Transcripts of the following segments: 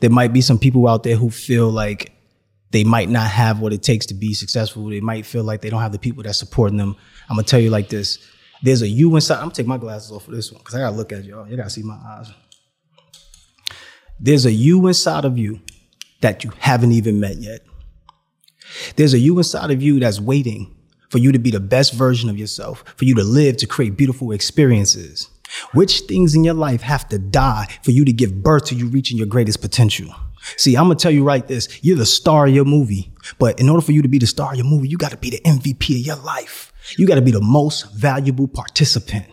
There might be some people out there who feel like they might not have what it takes to be successful. They might feel like they don't have the people that supporting them. I'm gonna tell you like this: there's a you inside. I'm gonna take my glasses off for this one because I gotta look at y'all. You gotta see my eyes. There's a you inside of you that you haven't even met yet. There's a you inside of you that's waiting for you to be the best version of yourself, for you to live to create beautiful experiences. Which things in your life have to die for you to give birth to you reaching your greatest potential? See, I'm gonna tell you right this. You're the star of your movie. But in order for you to be the star of your movie, you gotta be the MVP of your life. You gotta be the most valuable participant.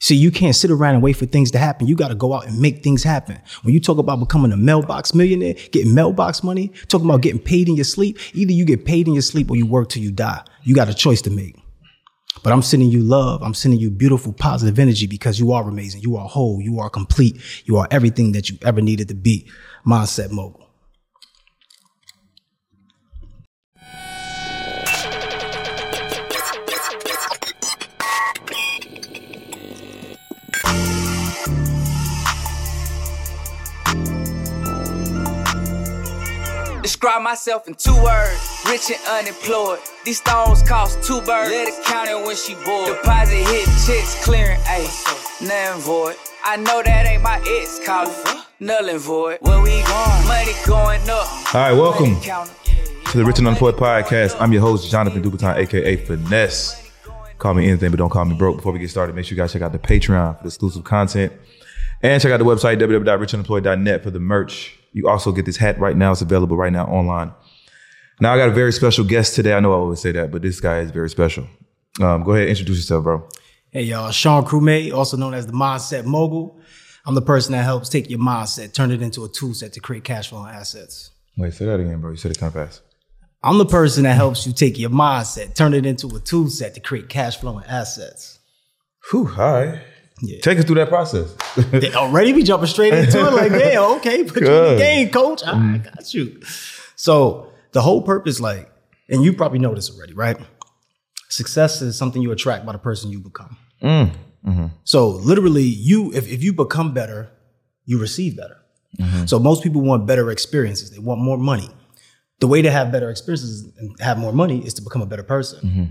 See, you can't sit around and wait for things to happen. You got to go out and make things happen. When you talk about becoming a mailbox millionaire, getting mailbox money, talking about getting paid in your sleep, either you get paid in your sleep or you work till you die. You got a choice to make. But I'm sending you love. I'm sending you beautiful, positive energy because you are amazing. You are whole. You are complete. You are everything that you ever needed to be. Mindset mogul. Describe myself in two words, rich and unemployed. These stones cost two birds. Let it count it when she bored. Deposit hit checks clearing, ayy, nothing void. I know that ain't my ex calling, null and void. Where we going? Money going up. All right, welcome to the Rich and Unemployed podcast. I'm your host, Jonathan Dubaton, aka Finesse. Call me anything, but don't call me broke. Before we get started, make sure you guys check out the Patreon for the exclusive content. And check out the website, www.richunemployed.net for the merch. You also get this hat right now. It's available right now online. Now I got a very special guest today. I know I always say that, but this guy is very special. Um, go ahead, introduce yourself, bro. Hey y'all, Sean Crewmate, also known as the Mindset Mogul. I'm the person that helps take your mindset, turn it into a tool set to create cash flow and assets. Wait, say that again, bro. You said it kind of fast. I'm the person that helps you take your mindset, turn it into a tool set to create cash flow and assets. Whew, right. Yeah. Take us through that process. They already be jumping straight into it, like, yeah, okay, put you in the Good. game, coach. I, I got you. So the whole purpose, like, and you probably know this already, right? Success is something you attract by the person you become. Mm, mm-hmm. So literally, you if, if you become better, you receive better. Mm-hmm. So most people want better experiences. They want more money. The way to have better experiences and have more money is to become a better person. Mm-hmm.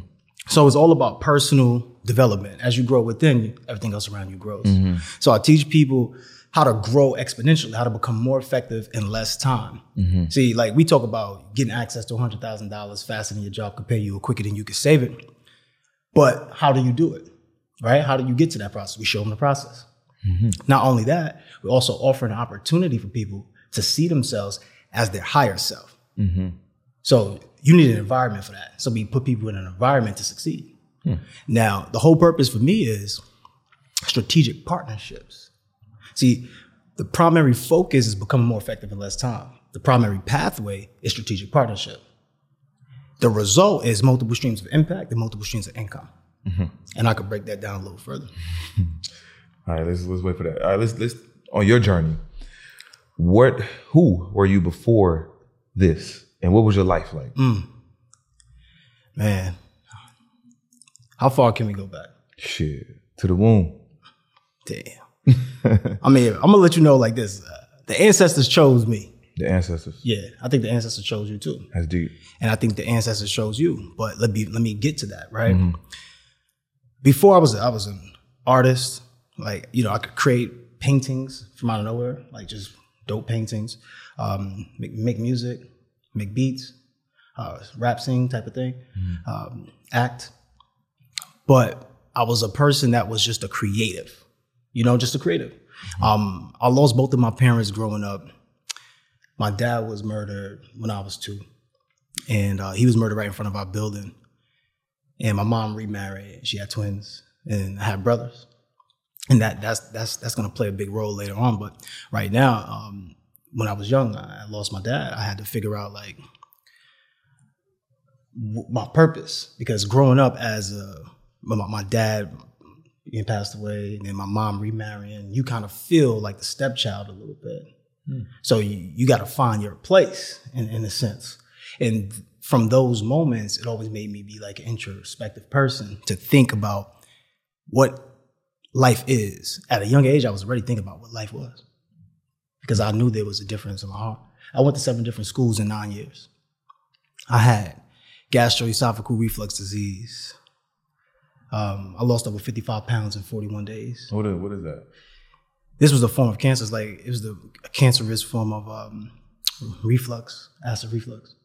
So it's all about personal development. As you grow within, everything else around you grows. Mm-hmm. So I teach people how to grow exponentially, how to become more effective in less time. Mm-hmm. See, like we talk about getting access to $100,000 faster than your job could pay you or quicker than you could save it. But how do you do it? Right? How do you get to that process? We show them the process. Mm-hmm. Not only that, we also offer an opportunity for people to see themselves as their higher self. So you need an environment for that. So we put people in an environment to succeed. Now, the whole purpose for me is strategic partnerships. See, the primary focus is becoming more effective in less time. The primary pathway is strategic partnership. The result is multiple streams of impact and multiple streams of income. And I could break that down a little further. All right, let's let's wait for that. All right, let's let's on your journey. What who were you before this? And what was your life like? Man, how far can we go back? Shit. To the womb. Damn. I mean, I'm gonna let you know like this: uh, the ancestors chose me. The ancestors. Yeah, I think the ancestors chose you too, That's deep. and I think the ancestors chose you. But let me let me get to that right. Before I was I was an artist, like you know I could create paintings from out of nowhere, like just dope paintings, um, make, make music, make beats, uh, rap, sing type of thing, um, act. But I was a person that was just a creative, you know, just a creative. Um, I lost both of my parents growing up. My dad was murdered when I was two, and uh, he was murdered right in front of our building. And my mom remarried. She had twins, and I had brothers. And that that's that's that's gonna play a big role later on. But right now, um, when I was young, I lost my dad. I had to figure out like my purpose because growing up as a my, my dad being passed away and then my mom remarrying, you kind of feel like the stepchild a little bit. Hmm. So you, you got to find your place in, in a sense. And from those moments, it always made me be like an introspective person to think about what life is. At a young age, I was already thinking about what life was because I knew there was a difference in my heart. I went to seven different schools in nine years. I had gastroesophageal reflux disease. Um, I lost over 55 pounds in 41 days. What is, what is that? This was a form of cancer. It's like it was the a cancerous form of um, reflux, acid reflux.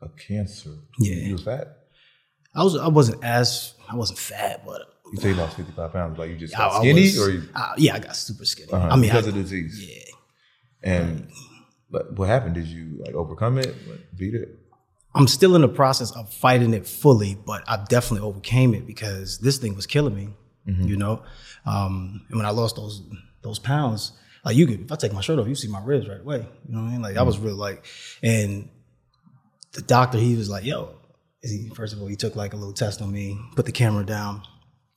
A cancer. Yeah. You was fat? I was I wasn't as I wasn't fat, but You say you lost 55 pounds, like you just got I skinny was- or you, uh, yeah, I got super skinny. uh-huh, I mean, because I, of the disease. yeah. And but what happened? Did you like overcome it? Like, beat it? I'm still in the process of fighting it fully, but I definitely overcame it because this thing was killing me. You know, um, and when I lost those those pounds, like you could, if I take my shirt off, you see my ribs right away. You know what I mean? Like I was really like, and the doctor, he was like, "Yo," he, first of all, he took like a little test on me, put the camera down,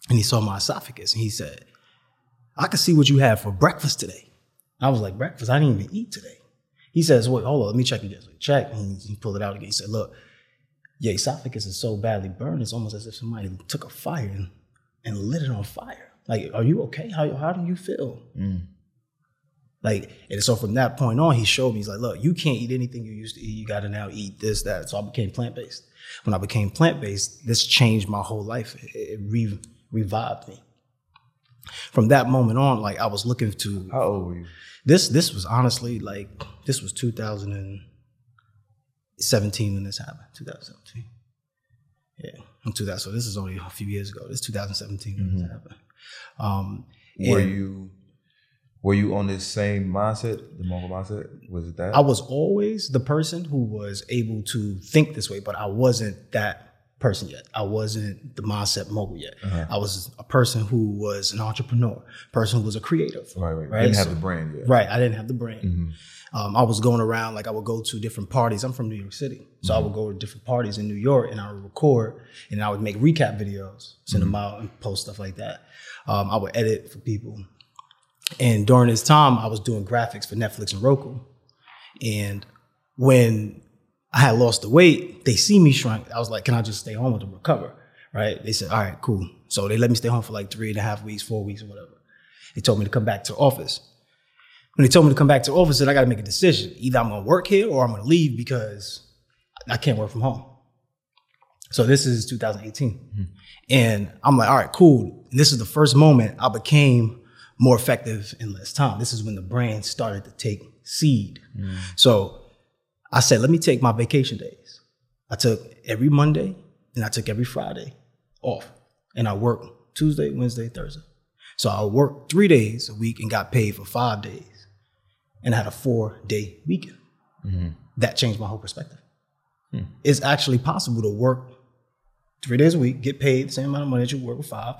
and he saw my esophagus, and he said, "I can see what you had for breakfast today." I was like, "Breakfast? I didn't even eat today." He says, "Wait, hold on, let me check again." So he checked, and he, he pulled it out again. He said, "Look, your esophagus is so badly burned, it's almost as if somebody took a fire and, and lit it on fire. Like, are you okay? How how do you feel?" Mm. Like, and so from that point on, he showed me, he's like, look, you can't eat anything you used to eat. You got to now eat this, that. So I became plant based. When I became plant based, this changed my whole life. It, it re- revived me. From that moment on, like I was looking to How old were you? this. This was honestly like this was 2017 when this happened. 2017. Yeah, in 2000. So this is only a few years ago. This is 2017 when this happened. Um, Were and- you were you on this same mindset, the mogul mindset? Was it that? I was always the person who was able to think this way, but I wasn't that person yet. I wasn't the mindset mogul yet. Uh-huh. I was a person who was an entrepreneur, person who was a creative. right, right. Right, Didn't have the brand yet. Right. I didn't have the brain. Mhm. Um, I was going around like I would go to different parties. I'm from New York City, so I would go to different parties in New York, and I would record, and I would make recap videos, send them out, and post stuff like that. Um, I would edit for people, and during this time, I was doing graphics for Netflix and Roku. And when I had lost the weight, they see me shrink. I was like, "Can I just stay home with to recover?" Right? They said, "All right, cool." So they let me stay home for like three and a half weeks, four weeks, or whatever. They told me to come back to office when they told me to come back to office, I said, I got to make a decision. Either I'm going to work here or I'm going to leave because I can't work from home. So this is 2018. Mm-hmm. And I'm like, all right, cool. And this is the first moment I became more effective in less time. This is when the brand started to take seed. Mm. So I said, let me take my vacation days. I took every Monday and I took every Friday off. And I worked Tuesday, Wednesday, Thursday. So I worked three days a week and got paid for five days and I had a four day weekend. Mm-hmm. That changed my whole perspective. Hmm. It's actually possible to work three days a week, get paid the same amount of money that you work with five,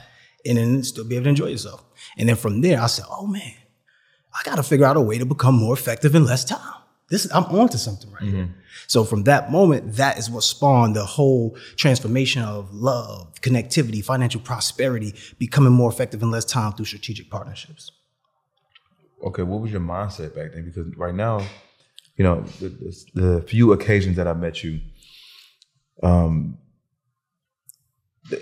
and then still be able to enjoy yourself. And then from there, I said, oh man, I got to figure out a way to become more effective in less time. This I'm onto something right here. So from that moment, that is what spawned the whole transformation of love, connectivity, financial prosperity, becoming more effective in less time through strategic partnerships. Okay, what was your mindset back then? Because right now, you know, the, the, the few occasions that I met you, um,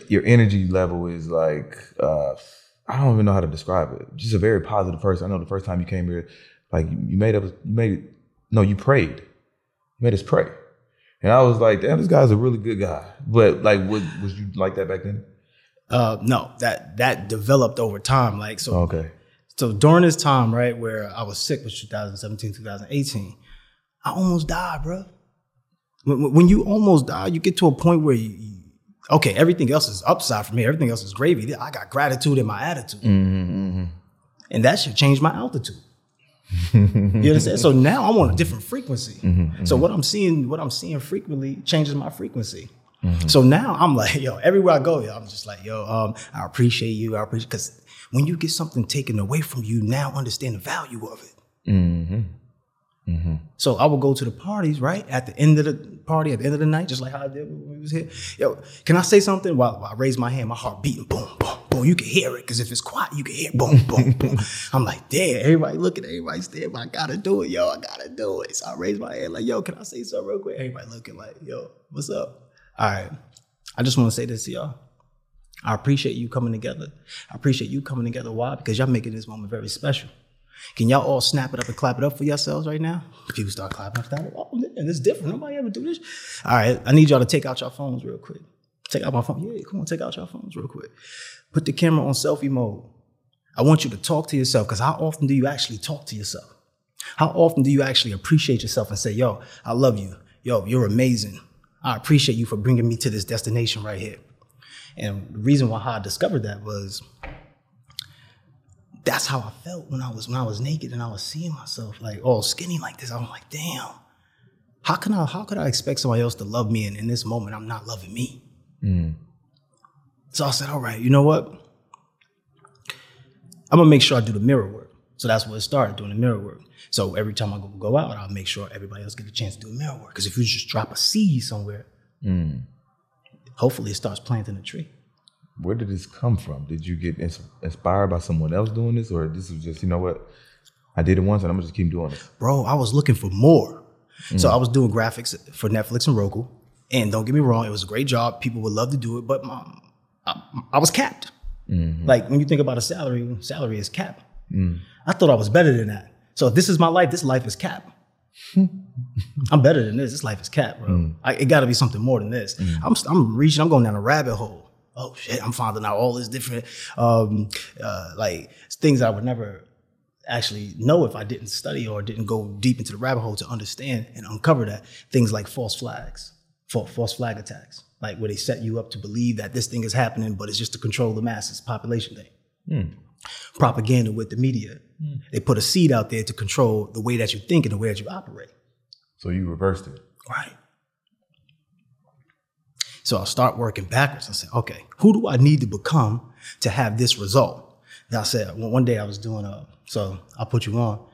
your energy level is like uh, I don't even know how to describe it. Just a very positive person. I know the first time you came here, like you you made up, you made no, you prayed, you made us pray, and I was like, damn, this guy's a really good guy. But like, was was you like that back then? Uh, no, that that developed over time. Like so, Okay, so during this time, right, where I was sick, was 2017, 2018, I almost died, bro. When, when- you almost die, you get to a point where you, you- okay, everything else is upside for me. Everything else is gravy. I got gratitude in my attitude, and that should change my altitude. You understand? So now I'm on a different frequency. Mm-hmm, mm-hmm. So what I'm seeing, what I'm seeing frequently changes my frequency. So now I'm like, yo, everywhere I go, yo, I'm just like, yo, um, I appreciate you. I appreciate because when you get something taken away from you, now understand the value of it. Mm-hmm. Mm-hmm. So I would go to the parties, right? At the end of the party, at the end of the night, just like how I did when we was here. Yo, can I say something? While, while I raise my hand, my heart beating, boom, boom, boom. You can hear it, because if it's quiet, you can hear it, boom, boom, boom. I'm like, damn, everybody looking, everybody's everybody staring, I gotta do it, yo, I gotta do it. So I raise my hand, like, yo, can I say something real quick? Everybody looking like, yo, what's up? All right. I just want to say this to y'all. I appreciate you coming together. I appreciate you coming together. Why? Because y'all making this moment very special. Can y'all all snap it up and clap it up for yourselves right now? People start clapping that. Oh, man, it's different. Nobody ever do this. All right, I need y'all to take out your phones real quick. Take out my phone. Yeah, come on, take out your phones real quick. Put the camera on selfie mode. I want you to talk to yourself because how often do you actually talk to yourself? How often do you actually appreciate yourself and say, yo, I love you. Yo, you're amazing. I appreciate you for bringing me to this destination right here. And the reason why I discovered that was that's how I felt when I was when I was naked and I was seeing myself like all skinny like this. I'm like, damn, how can I how could I expect somebody else to love me and in this moment I'm not loving me? Mm. So I said, all right, you know what? I'm gonna make sure I do the mirror work. So that's what it started doing the mirror work. So every time I go, go out, I'll make sure everybody else get a chance to do the mirror work. Because if you just drop a seed somewhere, mm. hopefully it starts planting a tree. Where did this come from? Did you get ins- inspired by someone else doing this, or this was just you know what? I did it once, and I'm gonna just keep doing it. bro, I was looking for more. So mm. I was doing graphics for Netflix and Roku. And don't get me wrong, it was a great job. People would love to do it, but my, I, I was capped. Mm-hmm. Like when you think about a salary, salary is capped. Mm. I thought I was better than that. So if this is my life, this life is capped. I'm better than this. This life is capped, bro. Mm. I, it got to be something more than this. I'm, I'm reaching. I'm going down a rabbit hole. Oh shit! I'm finding out all this different, um, uh, like things I would never actually know if I didn't study or didn't go deep into the rabbit hole to understand and uncover that. Things like false flags, false flag attacks, like where they set you up to believe that this thing is happening, but it's just to control the masses, population thing. Propaganda with the media. They put a seed out there to control the way that you think and the way that you operate. So you reversed it. Right. So I'll start working backwards. I say, okay, who do I need to become to have this result? And I said, one one day I was doing a, so I'll put you on.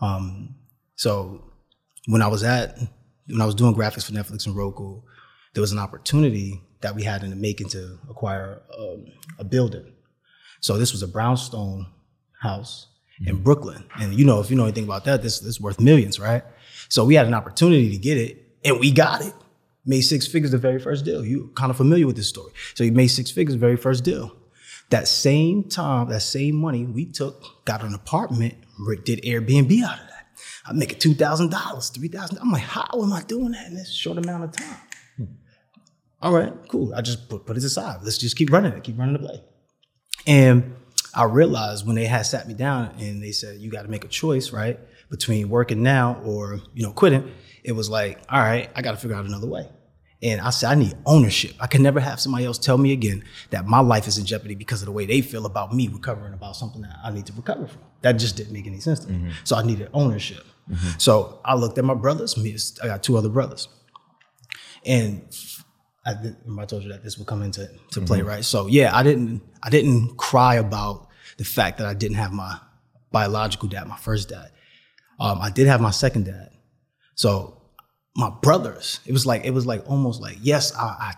Um, so when I was at, when I was doing graphics for Netflix and Roku, there was an opportunity that we had in the making to acquire um, a building. So this was a brownstone house in Brooklyn. And you know, if you know anything about that, this is worth millions, right? So we had an opportunity to get it and we got it. Made six figures the very first deal. You kind of familiar with this story. So you made six figures the very first deal. That same time, that same money we took, got an apartment, re- did Airbnb out of that. I'm making two thousand dollars, three thousand. I'm like, how am I doing that in this short amount of time? Hmm. All right, cool. I just put, put it aside. Let's just keep running it, keep running the play. And I realized when they had sat me down and they said, you got to make a choice, right? Between working now or, you know, quitting. It was like, all right, I got to figure out another way. And I said, I need ownership. I can never have somebody else tell me again that my life is in jeopardy because of the way they feel about me recovering about something that I need to recover from. That just didn't make any sense to me. Mm-hmm. So I needed ownership. Mm-hmm. So I looked at my brothers. Me, I got two other brothers. And I, remember I told you that this would come into to play, mm-hmm. right? So yeah, I didn't I didn't cry about the fact that I didn't have my biological dad, my first dad. Um, I did have my second dad. So my brothers, it was like it was like almost like yes, I I,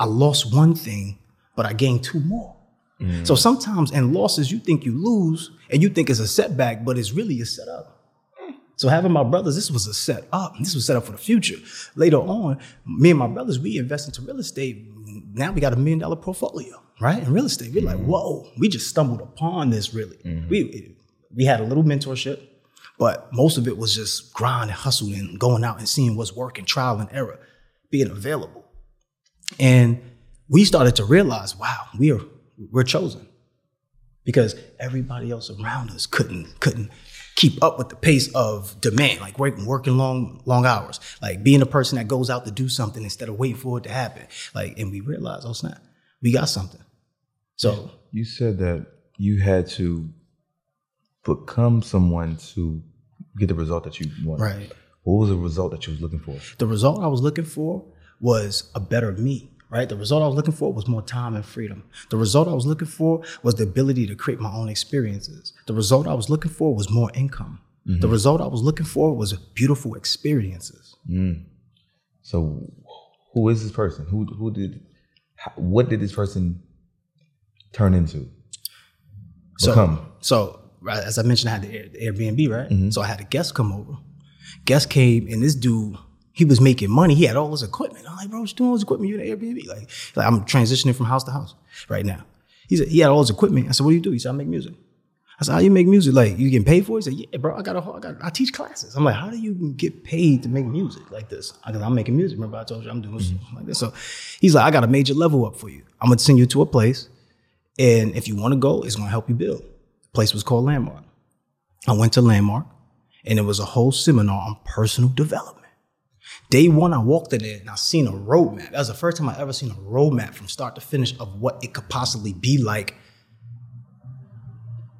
I lost one thing, but I gained two more. Mm. So sometimes in losses, you think you lose and you think it's a setback, but it's really a setup. So having my brothers, this was a set up. This was set up for the future. Later on, me and my brothers, we invest into real estate. Now we got a million dollar portfolio, right? In real estate. We're like, mm. whoa, we just stumbled upon this really. Mm-hmm. We we had a little mentorship, but most of it was just grind and hustle and going out and seeing what's working, trial and error, being available. And we started to realize, wow, we are we're chosen because everybody else around us couldn't couldn't keep up with the pace of demand, like working long long hours, like being a person that goes out to do something instead of waiting for it to happen. Like, and we realized, oh snap, we got something. So You said that you had to become someone to get the result that you want. right, What was the result that you was looking for? the result I was looking for was a better me. Right, the result I was looking for was more time and freedom. The result I was looking for was the ability to create my own experiences. The result I was looking for was more income. Mm-hmm. The result I was looking for was beautiful experiences. Mm. So, who is this person? Who who did? How, what did this person turn into? So, Become. so right, as I mentioned, I had the Air- the Airbnb, right? So I had a guest come over. Guest came, and this dude, he was making money. He had all his equipment. I'm like, bro, what you doing with this equipment? You're in the Airbnb? Like, like I'm transitioning from house to house right now. He said he had all his equipment. I said, what do you do? He said, I make music. I said, how you make music? Like you getting paid for it? He said, yeah, bro. I got a, I got, I teach classes. I'm like, how do you get paid to make music like this? Because I'm making music. Remember, I told you I'm doing mm-hmm. something like this. So he's like, I got a major level up for you. I'm gonna send you to a place, and if you want to go, it's gonna help you build. Place was called Landmark. I went to Landmark, and it was a whole seminar on personal development. Day one, I walked in there and I seen a roadmap. That was the first time I ever seen a roadmap from start to finish of what it could possibly be like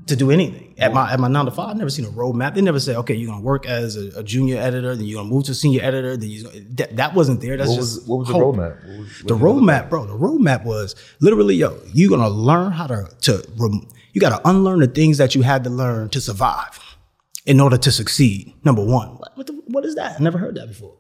to do anything. At my at my nine to five, I never seen a roadmap. They never said, okay, you're gonna work as a, a junior editor, then you're gonna move to senior editor. Then you that, that wasn't there. That's what just was, what was the roadmap? What was, what the roadmap, bro. The roadmap was literally, yo, you're gonna learn how to to you got to unlearn the things that you had to learn to survive in order to succeed. Number one, what, what, the, what is that? I never heard that before.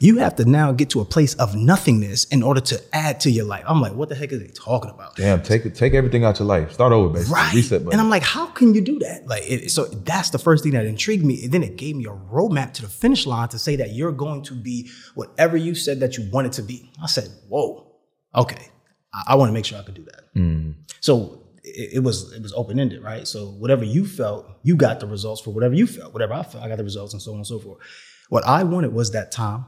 You have to now get to a place of nothingness in order to add to your life. I'm like, what the heck are they talking about? Damn, take take everything out your life. Start over, basically. Right. Reset button. And I'm like, how can you do that? Like, it, so that's the first thing that intrigued me. And then it gave me a roadmap to the finish line to say that you're going to be whatever you said that you wanted to be. I said, whoa, okay. I, I want to make sure I could do that. Mm. So it, it, was it was open ended, right? So whatever you felt, you got the results for whatever you felt. Whatever I felt, I got the results, and so on and so forth. What I wanted was that time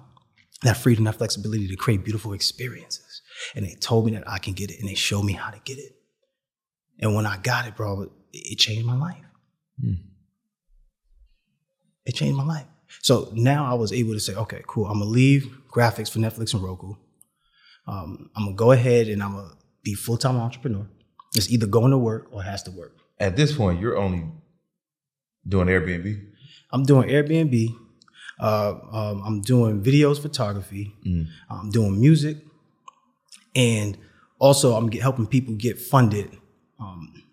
that freedom, that flexibility to create beautiful experiences. And they told me that I can get it and they showed me how to get it. And when I got it, bro, it, it changed my life. Mm. It changed my life. So now I was able to say, okay, cool. I'm gonna leave graphics for Netflix and Roku. Um, I'm gonna go ahead and I'm gonna be full time entrepreneur. It's either going to work or has to work. At this point, you're only doing Airbnb. I'm doing Airbnb. Uh, um, I'm doing videos, photography. Mm. I'm doing music, and also I'm get, helping people get funded um,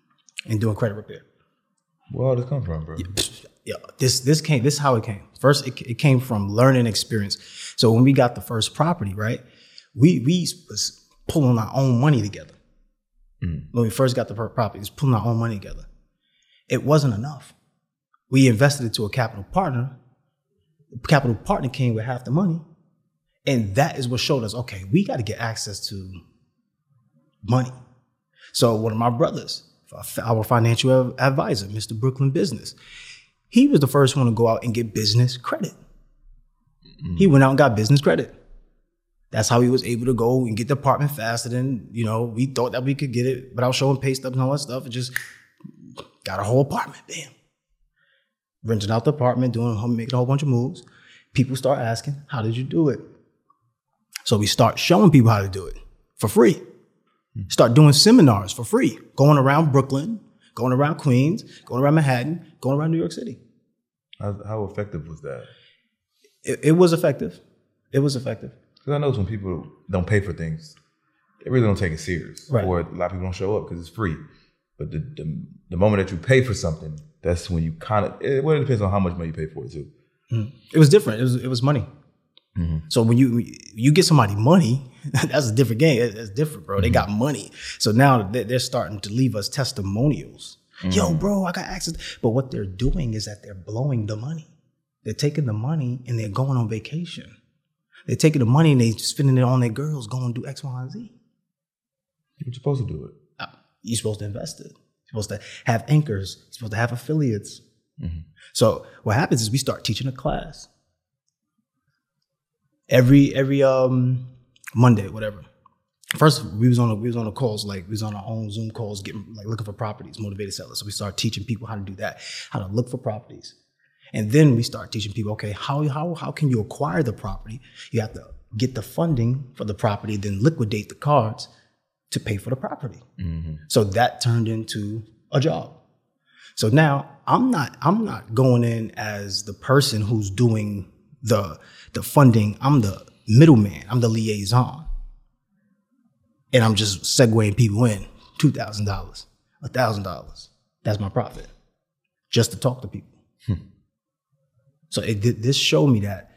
and doing credit repair. Where all this come from, bro? Yeah, yeah, this this came. This is how it came. First, it, it came from learning experience. So when we got the first property, right, we we was pulling our own money together. Mm. When we first got the property, was pulling our own money together. It wasn't enough. We invested into a capital partner The capital partner came with half the money. And that is what showed us, okay, we got to get access to money. So one of my brothers, our financial advisor, Mr. Brooklyn Business, he was the first one to go out and get business credit. Mm-hmm. He went out and got business credit. That's how he was able to go and get the apartment faster than, you know, we thought that we could get it without showing pay stubs and all that stuff. And just got a whole apartment. Bam renting out the apartment, doing making a whole bunch of moves. People start asking, "How did you do it?" So we start showing people how to do it for free. Hmm. Start doing seminars for free, going around Brooklyn, going around Queens, going around Manhattan, going around New York City. How, how effective was that? It, it, was effective. It was effective. Because I know when people don't pay for things, they really don't take it serious. Right. Or a lot of people don't show up because it's free. But the, the, the moment that you pay for something, that's when you kind of it, well, it depends on how much money you pay for it too. Mm. It was different. It was it was money. Mm-hmm. So when you you get somebody money, that's a different game. It's different, bro. Mm-hmm. They got money. So now they're starting to leave us testimonials. Mm-hmm. Yo, bro, I got access. But what they're doing is that they're blowing the money. They're taking the money and they're going on vacation. They're taking the money and they're spending it on their girls, going to do X, Y, and Z. You're supposed to do it. Uh, you're supposed to invest it You're supposed to have anchors. You're supposed to have affiliates. Mm-hmm. So what happens is we start teaching a class every every um Monday, whatever. First, we was on a, we was on the calls like we was on our own Zoom calls, getting like looking for properties, motivated sellers. So we start teaching people how to do that, how to look for properties, and then we start teaching people, okay, how how how can you acquire the property? You have to get the funding for the property, then liquidate the cards, to pay for the property. Mm-hmm. So that turned into a job. So now I'm not I'm not going in as the person who's doing the the funding. I'm the middleman. I'm the liaison. And I'm just segueing people in two thousand dollars, a thousand dollars. That's my profit, just to talk to people. Hmm. So it, this showed me that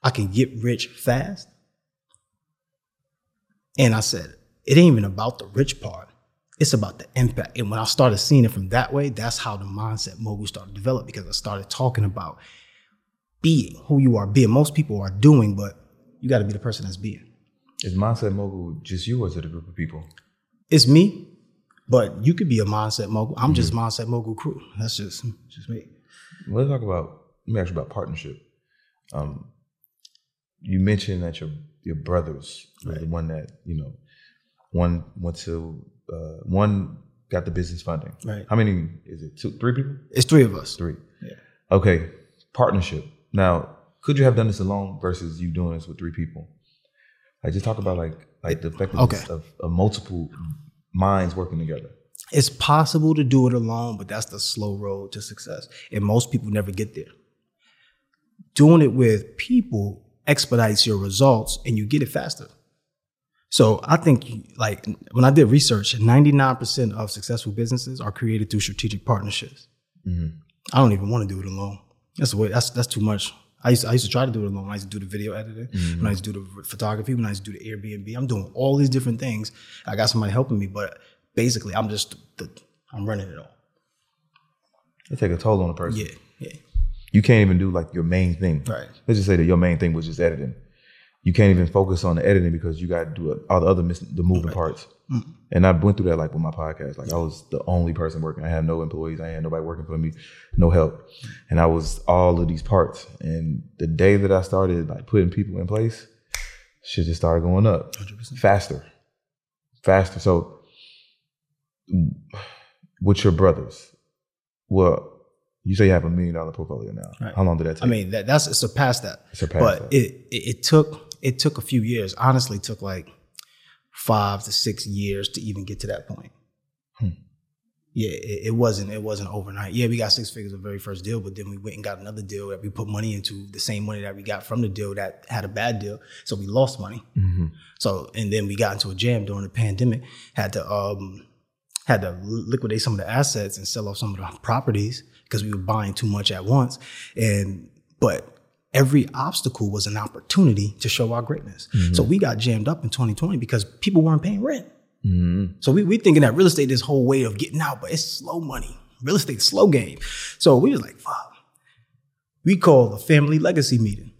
I can get rich fast. And I said, it ain't even about the rich part. It's about the impact. And when I started seeing it from that way, that's how the mindset mogul started to develop because I started talking about being who you are being. Most people are doing, but you got to be the person that's being. Is mindset mogul just you or is it a group of people? It's me. But you could be a mindset mogul. I'm just Mm-hmm. mindset mogul Cru. That's just just me. Let's talk about. Let me ask you about partnership. Um, you mentioned that your your brothers were the one that you know, one went to uh, one got the business funding. Right. How many is it? Two, three people? It's three of us. Three. Yeah. Okay. Partnership. Now, could you have done this alone versus you doing this with three people? Like, just talk about like like the effectiveness Okay. of, of multiple minds working together. It's possible to do it alone, but that's the slow road to success. And most people never get there. Doing it with people expedites your results and you get it faster. So I think like when I did research, 99% of successful businesses are created through strategic partnerships. Mm-hmm. I don't even want to do it alone. That's the way that's that's too much. I used, to, I used to try to do it alone. I used to do the video editing. When I used to do the photography, when I used to do the Airbnb, I'm doing all these different things. I got somebody helping me, but basically, I'm just the, I'm running it all. It take a toll on a person. Yeah, yeah. You can't even do like your main thing. Right. Let's just say that your main thing was just editing. You can't even focus on the editing because you got to do all the other the moving parts. Mm. And I went through that like with my podcast. Like I was the only person working. I had no employees. I had nobody working for me, no help. And I was all of these parts. And the day that I started like putting people in place, shit just started going up faster, faster. So mm, with your brothers, well, you say you have a million dollar portfolio now. Right. How long did that take? I mean, that, that's surpassed that. Surpassed but that. It, it it took it took a few years. Honestly, took like five to six years to even get to that point. Hmm. Yeah, it, it wasn't it wasn't overnight. Yeah, we got six figures the very first deal, but then we went and got another deal that we put money into the same money that we got from the deal that had a bad deal. So we lost money. Mhm. So and then we got into a jam during the pandemic. Had to um had to liquidate some of the assets and sell off some of the properties because we were buying too much at once. And but every obstacle was an opportunity to show our greatness. So we got jammed up in 2020 because people weren't paying rent. Mhm. So we we thinking that real estate this whole way of getting out, but it's slow money. Real estate slow game. So we was like, fuck. We called a family legacy meeting.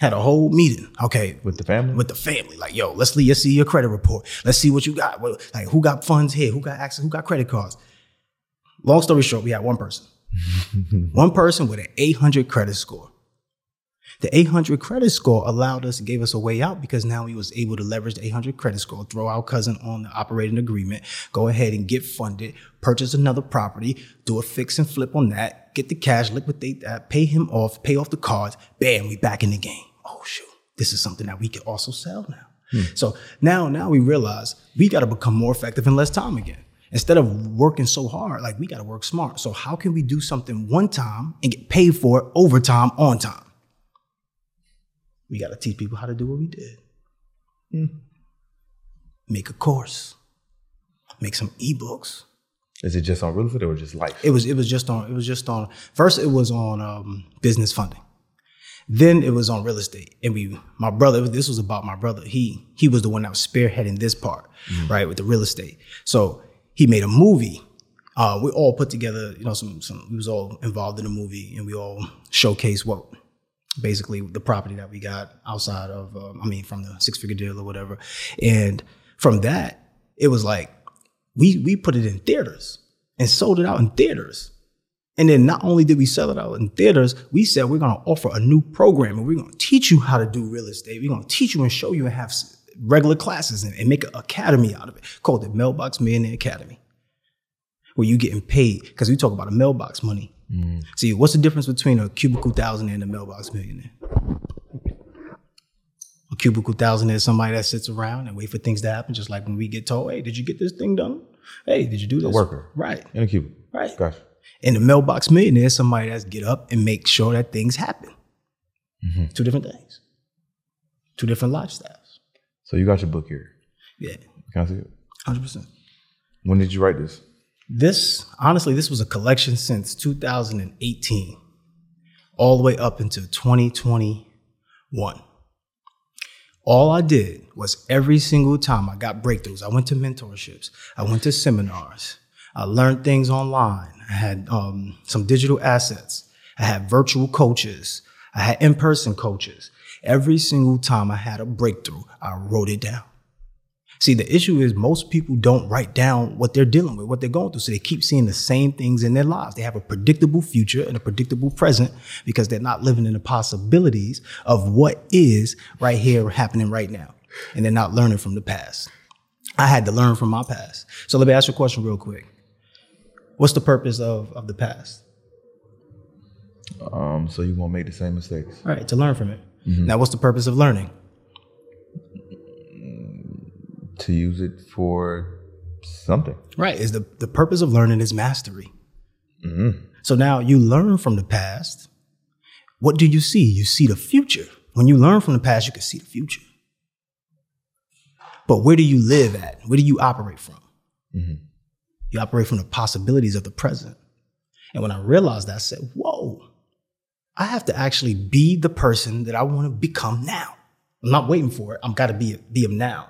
Had a whole meeting. Okay, with the family. with the family. Like, yo, let's let's see your credit report. Let's see what you got. Like, who got funds here? Who got access? Who got credit cards? Long story short, we had one person. one person with an 800 credit score. The 800 credit score allowed us, gave us a way out because now we was able to leverage the 800 credit score, throw our cousin on the operating agreement, go ahead and get funded, purchase another property, do a fix and flip on that, get the cash, liquidate that, pay him off, pay off the cards. Bam, we back in the game. Oh shoot, this is something that we can also sell now. Hmm. So now, now we realize we got to become more effective in less time again. Instead of working so hard, like we got to work smart. So how can we do something one time and get paid for it overtime on time? We got to teach people how to do what we did. Make a course, make some ebooks. Is it just on real estate or just life? It was it was just on it was just on first it was on um, business funding. Then it was on real estate, and we my brother. This was about my brother. He he was the one that was spearheading this part, right, with the real estate. So he made a movie. Uh, we all put together, you know, some some. We was all involved in the movie, and we all showcased what basically the property that we got outside of, um, I mean, from the six figure deal or whatever. And from that, it was like we we put it in theaters and sold it out in theaters. And then not only did we sell it out in theaters, we said we're going to offer a new program and we're going to teach you how to do real estate. We're going to teach you and show you and have regular classes and, and make an academy out of it called the Mailbox Millionaire Academy, where you getting paid because we talk about a mailbox money. Mm. See, what's the difference between a cubicle thousand and a mailbox millionaire? A cubicle thousand is somebody that sits around and wait for things to happen, just like when we get told, "Hey, did you get this thing done? Hey, did you do this?" worker. right? In a cubicle, Right. Gotcha. And the mailbox millionaire is somebody that's get up and make sure that things happen. Mm-hmm. Two different things. Two different lifestyles. So you got your book here. Yeah, Can I see it? hundred percent. When did you write this? This honestly, this was a collection since 2018, all the way up into 2021. All I did was every single time I got breakthroughs, I went to mentorships, I went to seminars, I learned things online, I had um, some digital assets, I had virtual coaches, I had in person coaches. Every single time I had a breakthrough, I wrote it down. See, the issue is most people don't write down what they're dealing with, what they're going through. So they keep seeing the same things in their lives. They have a predictable future and a predictable present because they're not living in the possibilities of what is right here happening right now. And they're not learning from the past. I had to learn from my past. So let me ask you a question real quick. What's the purpose of, of the past? Um, so you won't make the same mistakes. All right, to learn from it. Mm-hmm. Now, what's the purpose of learning? To use it for something. Right. Is the, the purpose of learning is mastery. Mm-hmm. So now you learn from the past. What do you see? You see the future. When you learn from the past, you can see the future. But where do you live at? Where do you operate from? Mm-hmm. You operate from the possibilities of the present. And when I realized that, I said, whoa, I have to actually be the person that I want to become now. I'm not waiting for it. I've got to be, be him now.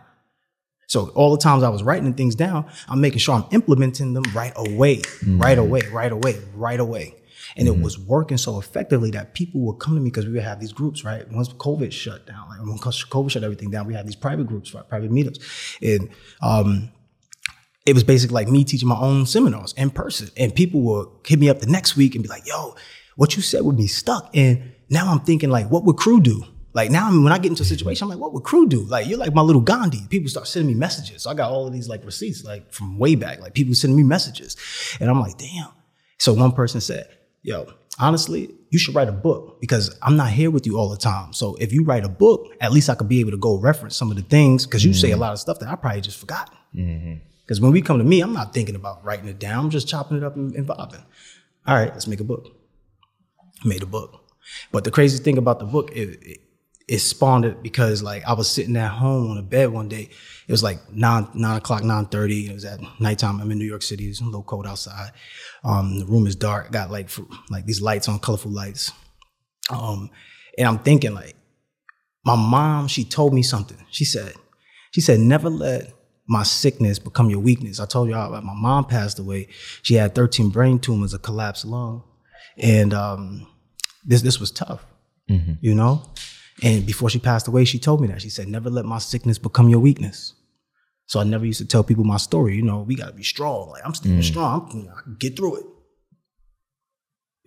So all the times I was writing things down, I'm making sure I'm implementing them right away, right away, right away, right away. And it was working so effectively that people would come to me because we would have these groups, right? Once COVID shut down, like when COVID shut everything down, we had these private groups, right? private meetups. And um, it was basically like me teaching my own seminars in person. And people would hit me up the next week and be like, yo, what you said would be stuck. And now I'm thinking like, what would Cru do? Like now, I mean, when I get into a situation, I'm like, what would Cru do? Like you're like my little Gandhi. People start sending me messages. So I got all of these like receipts, like from way back. Like people sending me messages, and I'm like, damn. So one person said, yo, honestly, you should write a book because I'm not here with you all the time. So if you write a book, at least I could be able to go reference some of the things because you say a mm-hmm. lot of stuff that I probably just forgot. Mm-hmm. Because when we come to me, I'm not thinking about writing it down. I'm just chopping it up and, and vibing. All right, let's make a book. Made a book. But the crazy thing about the book, it, it, it spawned it because like I was sitting at home on a bed one day. It was like nine nine o'clock, nine thirty. It was at nighttime. I'm in New York City. It's a little cold outside. Um, the room is dark. Got like like these lights on, colorful lights. Um, and I'm thinking like, my mom. She told me something. She said, she said, never let my sickness become your weakness. I told how my mom passed away. She had 13 brain tumors, a collapsed lung, and um, this this was tough, you know. And before she passed away, she told me that. She said, "Never let my sickness become your weakness." So I never used to tell people my story. You know, we got to be strong. Like I'm still strong. I'm, I can get through it.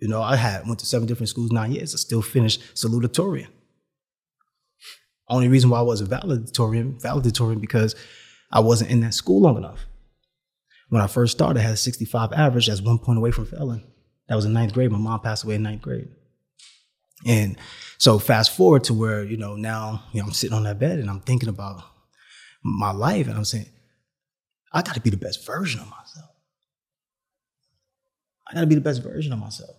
You know, I had went to seven different schools, nine years. I still finished salutatorian. Only reason why I wasn't valedictorian, valedictorian because I wasn't in that school long enough. When I first started, I had a 65 average. That's one point away from failing. That was in ninth grade. My mom passed away in ninth grade. And so fast forward to where, you know, now you know, I'm sitting on that bed and I'm thinking about my life and I'm saying, I gotta be the best version of myself. I gotta be the best version of myself.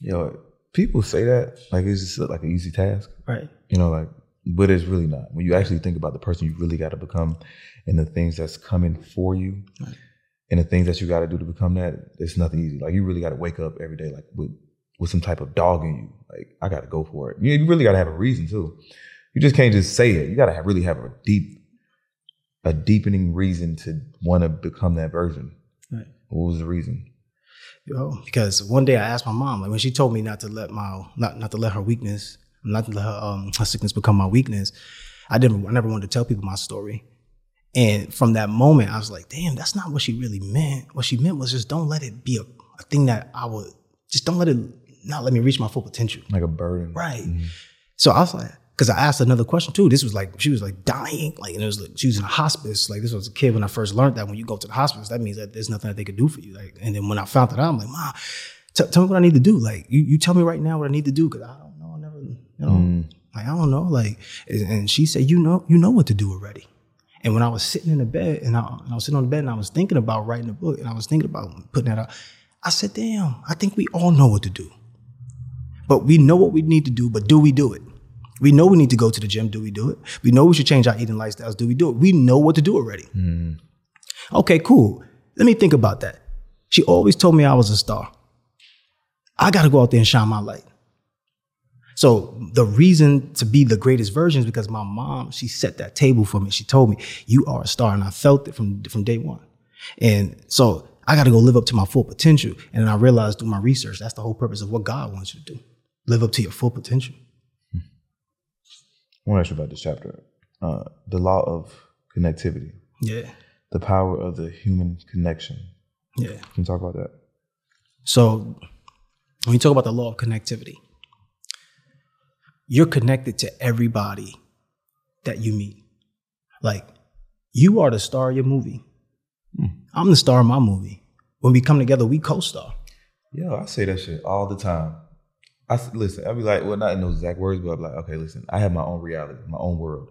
You know, people say that like it's just like an easy task. Right. You know, like, but it's really not. When you actually think about the person you really got to become and the things that's coming for you Right. And the things that you got to do to become that, it's nothing easy. Like, you really got to wake up every day, like, with, with some type of dog in you. Like, I got to go for it. You, you really got to have a reason, too. You just can't just say it. You got to really have a deep, a deepening reason to want to become that version. Right. What was the reason? Yo, because one day I asked my mom, like when she told me not to let my not not to let her weakness, not to let her um her sickness become my weakness, I didn't I never wanted to tell people my story. And from that moment, I was like, damn, that's not what she really meant. What she meant was just don't let it be a, a thing that I would just don't let it not let me reach my full potential. Like a burden. Right. Mm-hmm. So I was like, because I asked another question too. This was like she was like dying, like and it was like she was in a hospice. Like this was a kid when I first learned that when you go to the hospice, that means that there's nothing that they could do for you. Like, and then when I found that out, I'm like, Mom, t- tell me what I need to do. Like, you, you tell me right now what I need to do because I don't know. I never, you know, mm. like I don't know. Like, and she said, you know, you know what to do already. And when I was sitting in the bed and I, and I was sitting on the bed and I was thinking about writing a book and I was thinking about putting that out, I said, damn, I think we all know what to do. But we know what we need to do, but do we do it? We know we need to go to the gym. Do we do it? We know we should change our eating lifestyles. Do we do it? We know what to do already. Hmm. Okay, cool. Let me think about that. She always told me I was a star. I got to go out there and shine my light. So the reason to be the greatest version is because my mom, she set that table for me. She told me, you are a star. And I felt it from, from day one. And so I got to go live up to my full potential. And then I realized through my research, that's the whole purpose of what God wants you to do. Live up to your full potential. I want to ask you about this chapter. Uh, the law of connectivity. Yeah. The power of the human connection. Yeah. Can you talk about that? So when you talk about the law of connectivity, you're connected to everybody that you meet. Like you are the star of your movie. Hmm. I'm the star of my movie. When we come together, we co-star. Yo, I say that shit all the time. I listen. I be like, well, not in those exact words, but I'm like, okay, listen. I have my own reality, my own world.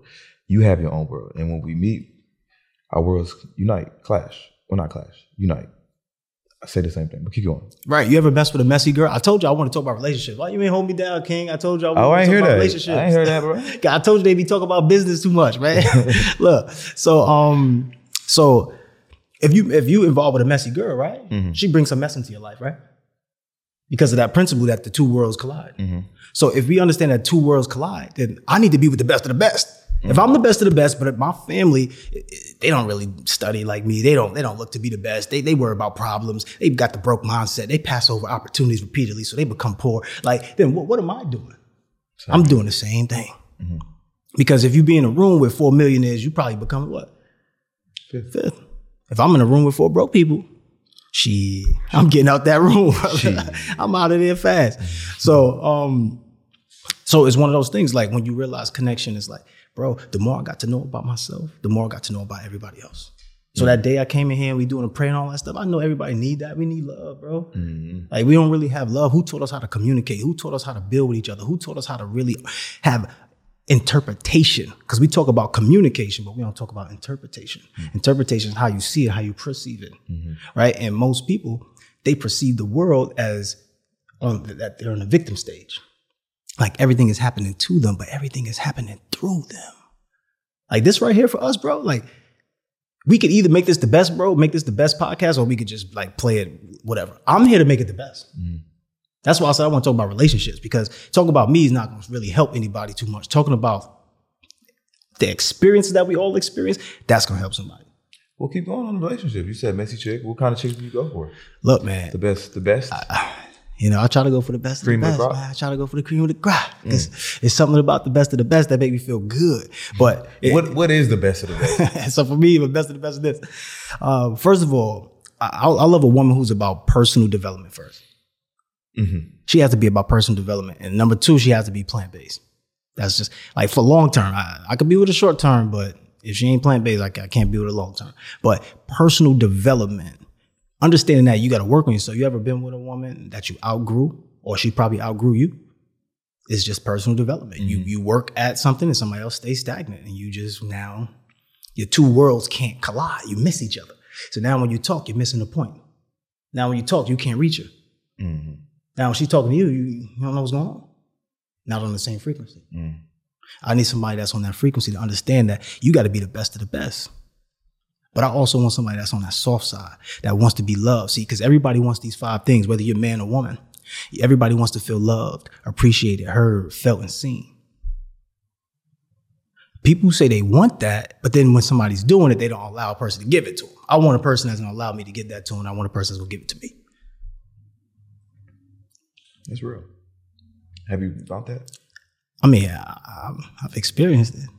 You have your own world, and when we meet, our worlds unite, clash. Well, not clash, unite. I say the same thing, but keep going. Right. You ever mess with a messy girl? I told you I want to talk about relationships. Why you ain't hold me down, King? I told you I want Oh, I to ain't talk hear about that. relationships. I ain't heard that, bro. God, I told you they be talking about business too much, man. Look, so um, so if you if you involved with a messy girl, right? She brings some mess into your life, right? Because of that principle that the two worlds collide. So if we understand that two worlds collide, then I need to be with the best of the best. If I'm the best of the best, but if my family, they don't really study like me. They don't. They don't look to be the best. They they worry about problems. They've got the broke mindset. They pass over opportunities repeatedly, so they become poor. Like then, what, what am I doing? I'm doing the same thing. Because if you be in a room with four millionaires, you probably become what? Fifth. Fifth. If I'm in a room with four broke people, she, I'm getting out that room. I'm out of there fast. So, um, so it's one of those things. Like when you realize connection is like, bro, the more I got to know about myself, the more I got to know about everybody else. So mm. that day I came in here and we doing a prayer and all that stuff. I know everybody need that. We need love, bro. Mm-hmm. Like we don't really have love. Who taught us how to communicate? Who taught us how to build with each other? Who taught us how to really have interpretation? Because we talk about communication, but we don't talk about interpretation. Mm. Interpretation is how you see it, how you perceive it, mm-hmm. right? And most people they perceive the world as on that they're in a victim stage, like everything is happening to them, but everything is happening through them. Like this right here for us, bro. Like we could either make this the best, bro, make this the best podcast, or we could just like play it, whatever. I'm here to make it the best. Mm. That's why I said I want to talk about relationships because talking about me is not going to really help anybody too much. Talking about the experiences that we all experience, that's going to help somebody. Well, keep going on the relationship. You said messy chick. What kind of chick do you go for? Look, man, The best, the best. You know, I try to go for the best Cream of the the best, man. I try to go for the cream of the crop. It's, it's something about the best of the best that make me feel good. But it- what What is the best of the best? so for me, the best of the best is this. Uh, first of all, I, I love a woman who's about personal development 1st She has to be about personal development, and number two, she has to be plant based. That's just like for long term. I, I could be with a short term, but if she ain't plant based, I, I can't be with a long term. But personal development, understanding that you got to work on yourself. You ever been with a woman that you outgrew, or she probably outgrew you? It's just personal development. You mm-hmm. you work at something, and somebody else stays stagnant, and you just now your two worlds can't collide. You miss each other. So now when you talk, you're missing the point. Now when you talk, you can't reach her. Mm-hmm. Now when she's talking to you, you, you don't know what's going on. Not on the same frequency. Mm. I need somebody that's on that frequency to understand that you got to be the best of the best. But I also want somebody that's on that soft side that wants to be loved. See, because everybody wants these five things, whether you're man or woman. Everybody wants to feel loved, appreciated, heard, felt, and seen. People say they want that, but then when somebody's doing it, they don't allow a person to give it to them. I want a person that's gonna allow me to give that to them. I want a person that's gonna give it to me. That's real. Have you thought that? I mean, I, I've experienced it.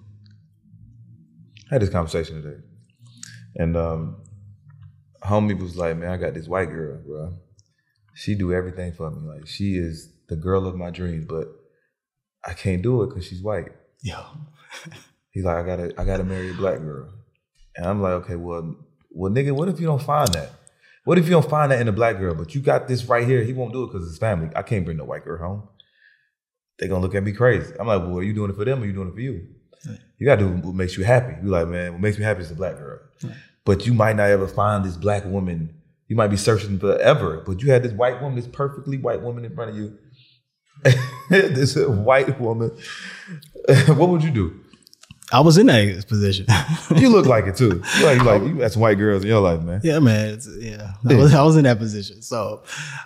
I had this conversation today, and um, homie was like, "Man, I got this white girl, bro. She do everything for me. Like, she is the girl of my dreams, but I can't do it because she's white." Yo, He's like, "I gotta, I gotta marry a black girl," and I'm like, "Okay, well, well, nigga, what if you don't find that? What if you don't find that in a black girl, but you got this right here? He won't do it because it's family. I can't bring no white girl home. They gonna look at me crazy. I'm like, well, are you doing it for them or you doing it for you? You gotta do what makes you happy. You like, man, what makes me happy is a black girl. But you might not ever find this black woman. You might be searching forever, but you had this white woman, this perfectly white woman in front of you. this white woman. what would you do? I was in that position. You look like it too. You like, you like you some white girls in your life, man. yeah, man. Yeah, I was, I was in that position. So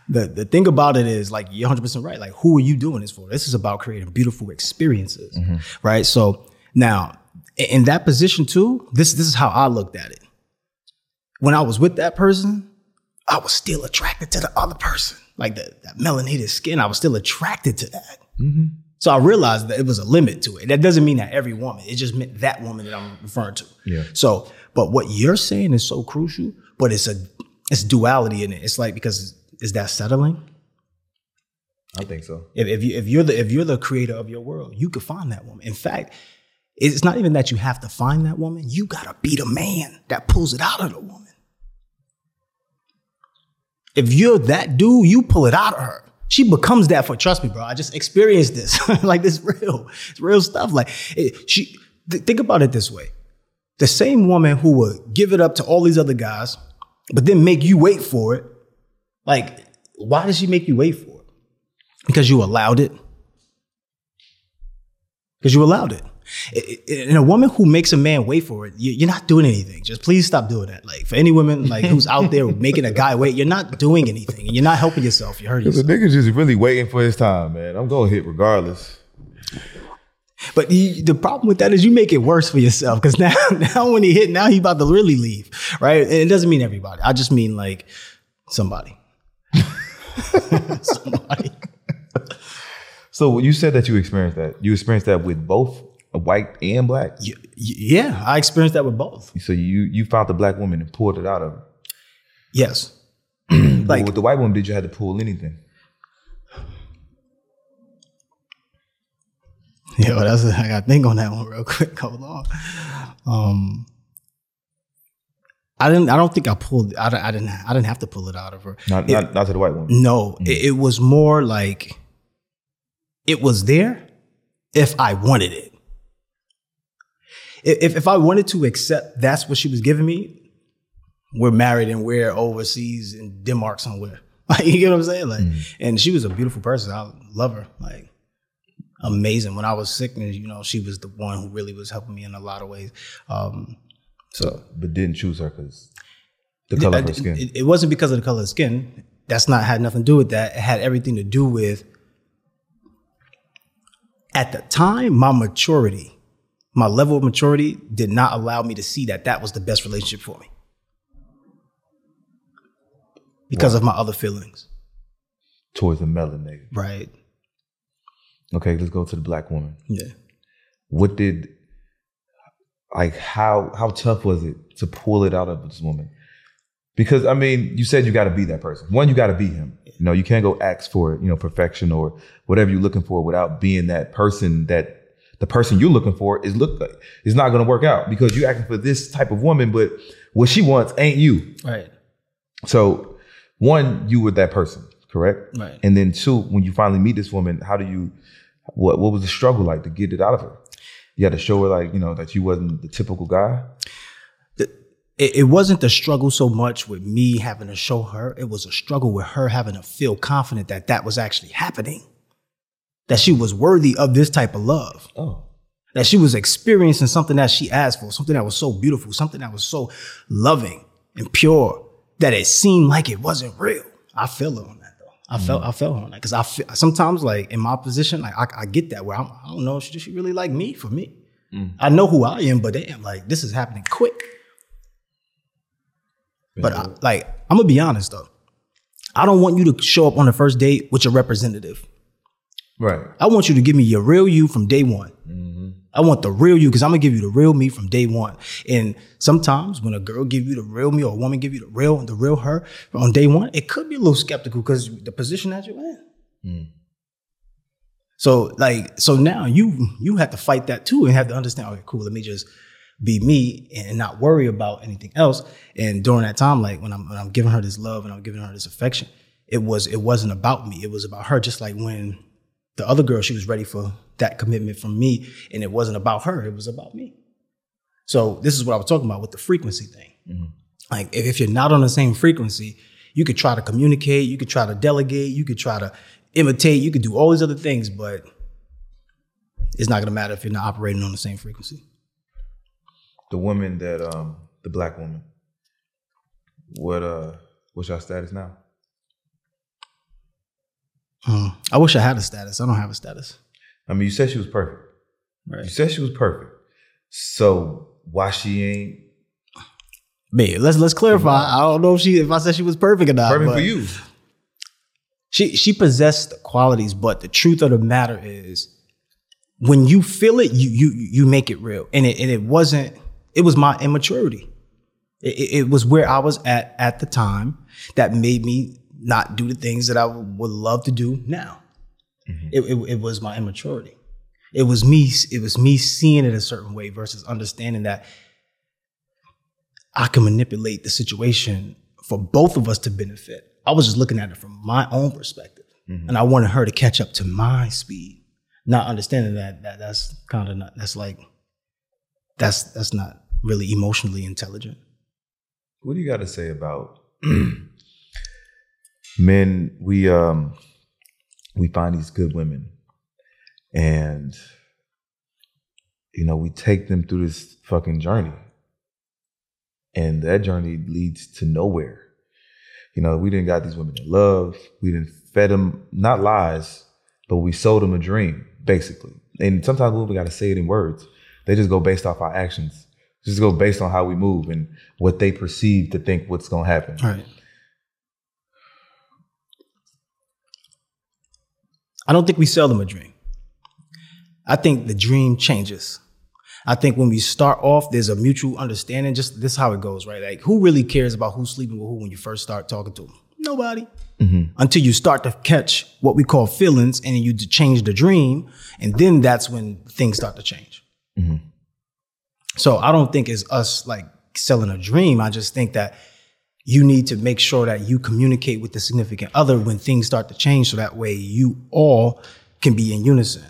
the the thing about it is, like, you're 100 percent right. Like, who are you doing this for? This is about creating beautiful experiences, mm-hmm. right? So now, in that position too, this this is how I looked at it. When I was with that person, I was still attracted to the other person, like the, that melanated skin. I was still attracted to that. Mm-hmm. So I realized that it was a limit to it. That doesn't mean that every woman. It just meant that woman that I'm referring to. Yeah. So, but what you're saying is so crucial, but it's a it's duality in it. It's like because is that settling? I think so. If, if you if you're the if you're the creator of your world, you could find that woman. In fact, it's not even that you have to find that woman. You gotta be the man that pulls it out of the woman. If you're that dude, you pull it out of her. She becomes that for trust me, bro. I just experienced this. like this real, it's real stuff. Like it, she th- think about it this way. The same woman who would give it up to all these other guys, but then make you wait for it. Like, why does she make you wait for it? Because you allowed it. Because you allowed it. And a woman who makes a man wait for it, you- you're not doing anything. Just please stop doing that. Like for any woman like who's out there making a guy wait, you're not doing anything. And you're not helping yourself. You're hurting yourself. the nigga's just really waiting for his time, man. I'm gonna hit regardless. But you, the problem with that is you make it worse for yourself because now, now when he hit, now he about to really leave, right? And it doesn't mean everybody. I just mean like somebody. somebody. So you said that you experienced that. You experienced that with both white and black. Yeah, I experienced that with both. So you you found the black woman and pulled it out of her. Yes. Like with the white woman, did you have to pull anything? Yo, that's I got to think on that one real quick. Hold on. Um, I didn't. I don't think I pulled. I, I didn't. I didn't have to pull it out of her. Not It- not, not to the white woman. no, it, it was more like it was there if I wanted it. If if I wanted to accept that's what she was giving me, we're married and we're overseas in Denmark somewhere. Like you get what I'm saying? Like, and she was a beautiful person. I love her. Like amazing. When I was sick, and you know, she was the one who really was helping me in a lot of ways. Um, so But didn't choose her because the color of her skin. it- it wasn't because of the color of skin. That's not had nothing to do with that. It had everything to do with at the time my maturity, my level of maturity did not allow me to see that that was the best relationship for me because of my other feelings. towards the nigga. Right. Okay, let's go to the black woman. Yeah. What did like how how tough was it to pull it out of this woman? Because I mean, you said you got to be that person. One, you got to be him. You know, you can't go ask for you know perfection or whatever you're looking for without being that person that the person you're looking for is look like is not going to work out because you're asking for this type of woman, but what she wants ain't you. Right. So, one, you were that person, correct? Right. And then two, when you finally meet this woman, how do you what what was the struggle like to get it out of her? You had to show her like, you know, that you wasn't the typical guy. it, it wasn't the struggle so much with me having to show her. It was a struggle with her having to feel confident that that was actually happening, that she was worthy of this type of love, Oh. that she was experiencing something that she asked for, something that was so beautiful, something that was so loving and pure that it seemed like it wasn't real. I feel on that though. I mm. felt I felt on that because I feel, sometimes like in my position, like I, I get that where I'm, I don't know if she, she really like me for me. Mm. I know who I am, but damn, like this is happening quick. But I, like, I'm gonna be honest though. I don't want you to show up on the first date with your representative. Right. I want you to give me your real you from day one. Mm-hmm. I want the real you because I'm gonna give you the real me from day one. And sometimes when a girl give you the real me or a woman give you the real the real her on day one, it could be a little skeptical because the position that you're in. Mm. So like so now you you have to fight that too and have to understand. Okay, cool. Let me just be me and not worry about anything else. And during that time, like when I'm when I'm giving her this love and I'm giving her this affection, it was it wasn't about me. It was about her. Just like when the other girl, she was ready for that commitment from me, and it wasn't about her. It was about me. So this is what I was talking about with the frequency thing. Like if, if you're not on the same frequency, you could try to communicate, you could try to delegate, you could try to imitate, you could do all these other things, but it's not gonna matter if you're not operating on the same frequency. The woman that um the black woman. What uh what's your status now? Mm. I wish I had a status. I don't have a status. I mean, you said she was perfect. Right. You said she was perfect. So why she ain't Man, let's let's clarify. I don't know if she if I said she was perfect or not. perfect for you? She she possessed the qualities, but the truth of the matter is when you feel it, you you you make it real. And it and it wasn't. It was my immaturity. It, it, it was where I was at at the time that made me not do the things that I would love to do now. Mm-hmm. It, it, it was my immaturity. It was me. It was me seeing it a certain way versus understanding that I can manipulate the situation for both of us to benefit. I was just looking at it from my own perspective, mm-hmm. and I wanted her to catch up to my speed, not understanding that that that's kind of not. That's like that's that's not really emotionally intelligent. What do you got to say about men? We um we find these good women, and you know we take them through this fucking journey, and that journey leads to nowhere. You know, we didn't got these women in love. We didn't fed them not lies, but we sold them a dream, basically. And sometimes we got to say it in words. They just go based off our actions. Just go based on how we move and what they perceive to think what's gonna happen. All right. I don't think we sell them a dream. I think the dream changes. I think when we start off, there's a mutual understanding. Just this is how it goes, right? Like, who really cares about who's sleeping with who when you first start talking to them? Nobody. Mm-hmm. Until you start to catch what we call feelings, and you change the dream, and then that's when things start to change. Mm-hmm. So I don't think it's us like selling a dream. I just think that you need to make sure that you communicate with the significant other when things start to change so that way you all can be in unison.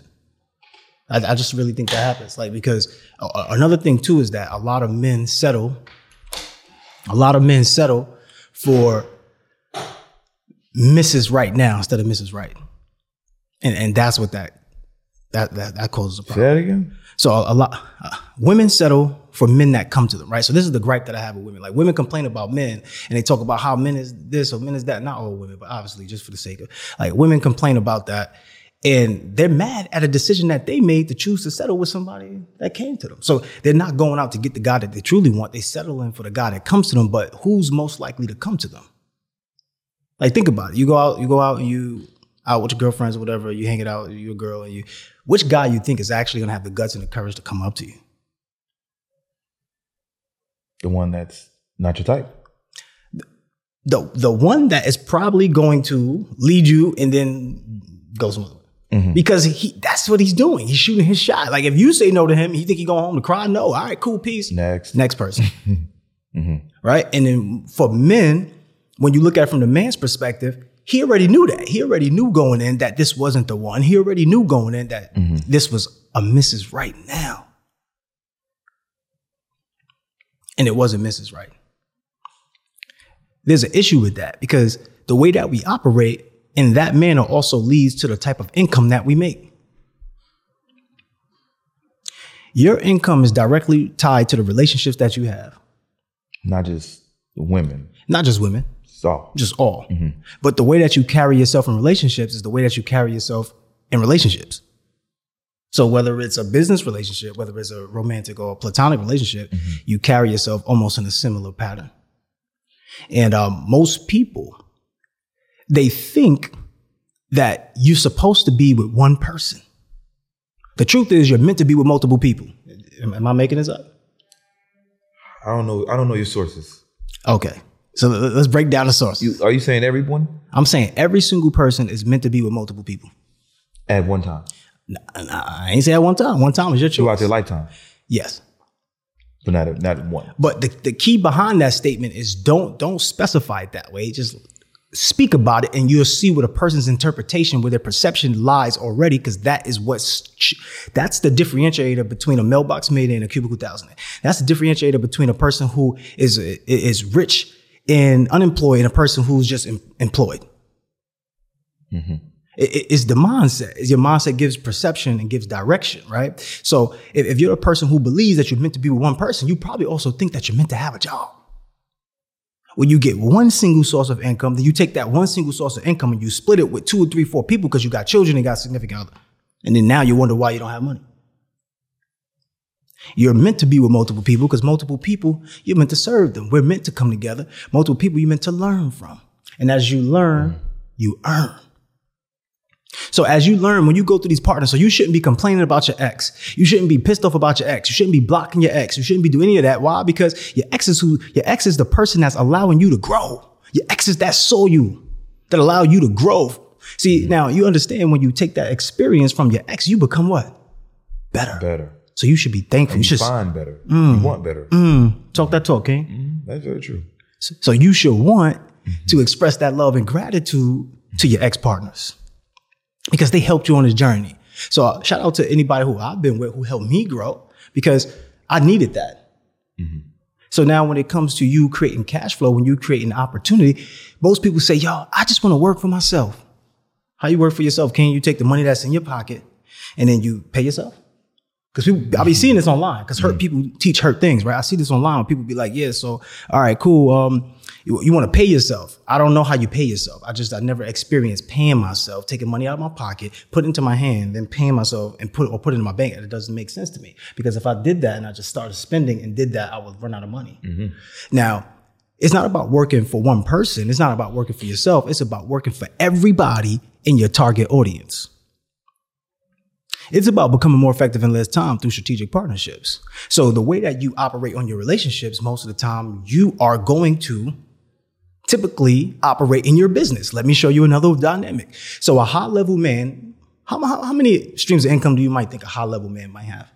I, I just really think that happens. Like, because a- another thing too is that a lot of men settle, a lot of men settle for Mrs. Right now instead of Mrs. Right. And, and that's what that, that, that, that causes a problem. Say that again. So a, a lot uh, women settle for men that come to them, right? So this is the gripe that I have with women. Like women complain about men and they talk about how men is this or men is that. Not all women, but obviously just for the sake of like women complain about that. And they're mad at a decision that they made to choose to settle with somebody that came to them. So they're not going out to get the guy that they truly want. They settle in for the guy that comes to them, but who's most likely to come to them? Like think about it. You go out, you go out and you out with your girlfriends or whatever, you hang it out, you're a girl, and you which guy you think is actually gonna have the guts and the courage to come up to you? The one that's not your type. The the one that is probably going to lead you and then go some other way. Mm-hmm. Because he that's what he's doing. He's shooting his shot. Like if you say no to him, he think he going home to cry. No, all right, cool, peace. Next. Next person. Mm-hmm. Right? And then for men, when you look at it from the man's perspective, he already knew that. He already knew going in that this wasn't the one. He already knew going in that mm-hmm. this was a Mrs. Right now. And it wasn't Mrs. Right. There's an issue with that because the way that we operate in that manner also leads to the type of income that we make. Your income is directly tied to the relationships that you have, Not just women. not just women, It's all. just all. But the way that you carry yourself in relationships is the way that you carry yourself in relationships. So whether it's a business relationship, whether it's a romantic or a platonic relationship, you carry yourself almost in a similar pattern. And um, most people, they think that you're supposed to be with one person. The truth is, you're meant to be with multiple people. Am, am I making this up? I don't know. I don't know your sources. Okay. So let- let's break down the source. You, are you saying everyone I'm saying every single person is meant to be with multiple people. at one time Nah, I ain't say at one time. One time is your choice throughout their lifetime, Yes. but not at, not one. But the, the key behind that statement is don't don't specify it that way. Just speak about it and you'll see what a person's interpretation, where their perception lies already, because that is what's that's the differentiator between a mailbox made and a cubicle thousand. That's the differentiator between a person who is is rich and unemployed and a person who's just em- employed. Mm-hmm. It- it- it's the mindset. It's your mindset gives perception and gives direction, right? So if, if you're a person who believes that you're meant to be with one person, you probably also think that you're meant to have a job. When you get one single source of income, then you take that one single source of income and you split it with two or three, four people because you got children and got significant other. And then now you wonder why you don't have money. You're meant to be with multiple people because multiple people, you're meant to serve them. We're meant to come together. Multiple people you're meant to learn from. And as you learn, you earn. So as you learn, when you go through these partners, so you shouldn't be complaining about your ex. You shouldn't be pissed off about your ex. You shouldn't be blocking your ex. You shouldn't be doing any of that. Why? Because your ex is who, your ex is the person that's allowing you to grow. Your ex is that saw you, that allow you to grow. See, now you understand when you take that experience from your ex, you become what? Better. Better. So you should be thankful. You You should find better. You mm. want better. Mm. talk that talk, King. Mm-hmm. That's very true. So you should want mm-hmm. to express that love and gratitude to your ex partners because they helped you on this journey. So uh, shout out to anybody who I've been with who helped me grow because I needed that. Mm-hmm. So now when it comes to you creating cash flow, when you create an opportunity, most people say, yo, I just want to work for myself. How you work for yourself? Can you take the money that's in your pocket and then you pay yourself? Because people, I be mm-hmm. seeing this online. Because hurt mm-hmm. people teach hurt things, right? I see this online. Where people be like, "Yeah, so all right, cool. Um, you, you want to pay yourself? I don't know how you pay yourself. I just I never experienced paying myself, taking money out of my pocket, put it into my hand, then paying myself and put or put it in my bank. It doesn't make sense to me because if I did that and I just started spending and did that, I would run out of money. Mm-hmm. Now, it's not about working for one person. It's not about working for yourself. It's about working for everybody in your target audience. It's about becoming more effective in less time through strategic partnerships. So the way that you operate on your relationships, most of the time you are going to typically operate in your business. Let me show you another dynamic. So a high level man, how, how, how many streams of income do you might think a high level man might have?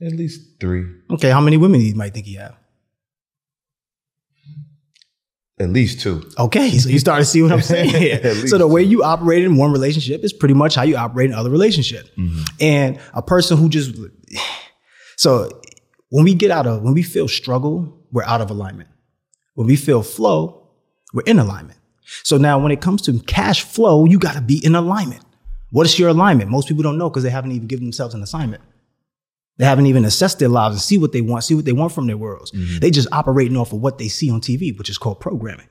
At least three. Okay, how many women do you might think he have? At least two. Okay, so you start to see what I'm saying. So the way you operate in one relationship is pretty much how you operate in other relationship. Mm-hmm. And a person who just so when we get out of when we feel struggle, we're out of alignment. When we feel flow, we're in alignment. So now when it comes to cash flow, you got to be in alignment. What is your alignment? Most people don't know because they haven't even given themselves an assignment. They haven't even assessed their lives and see what they want, see what they want from their worlds. Mm-hmm. They just operating off of what they see on TV, which is called programming.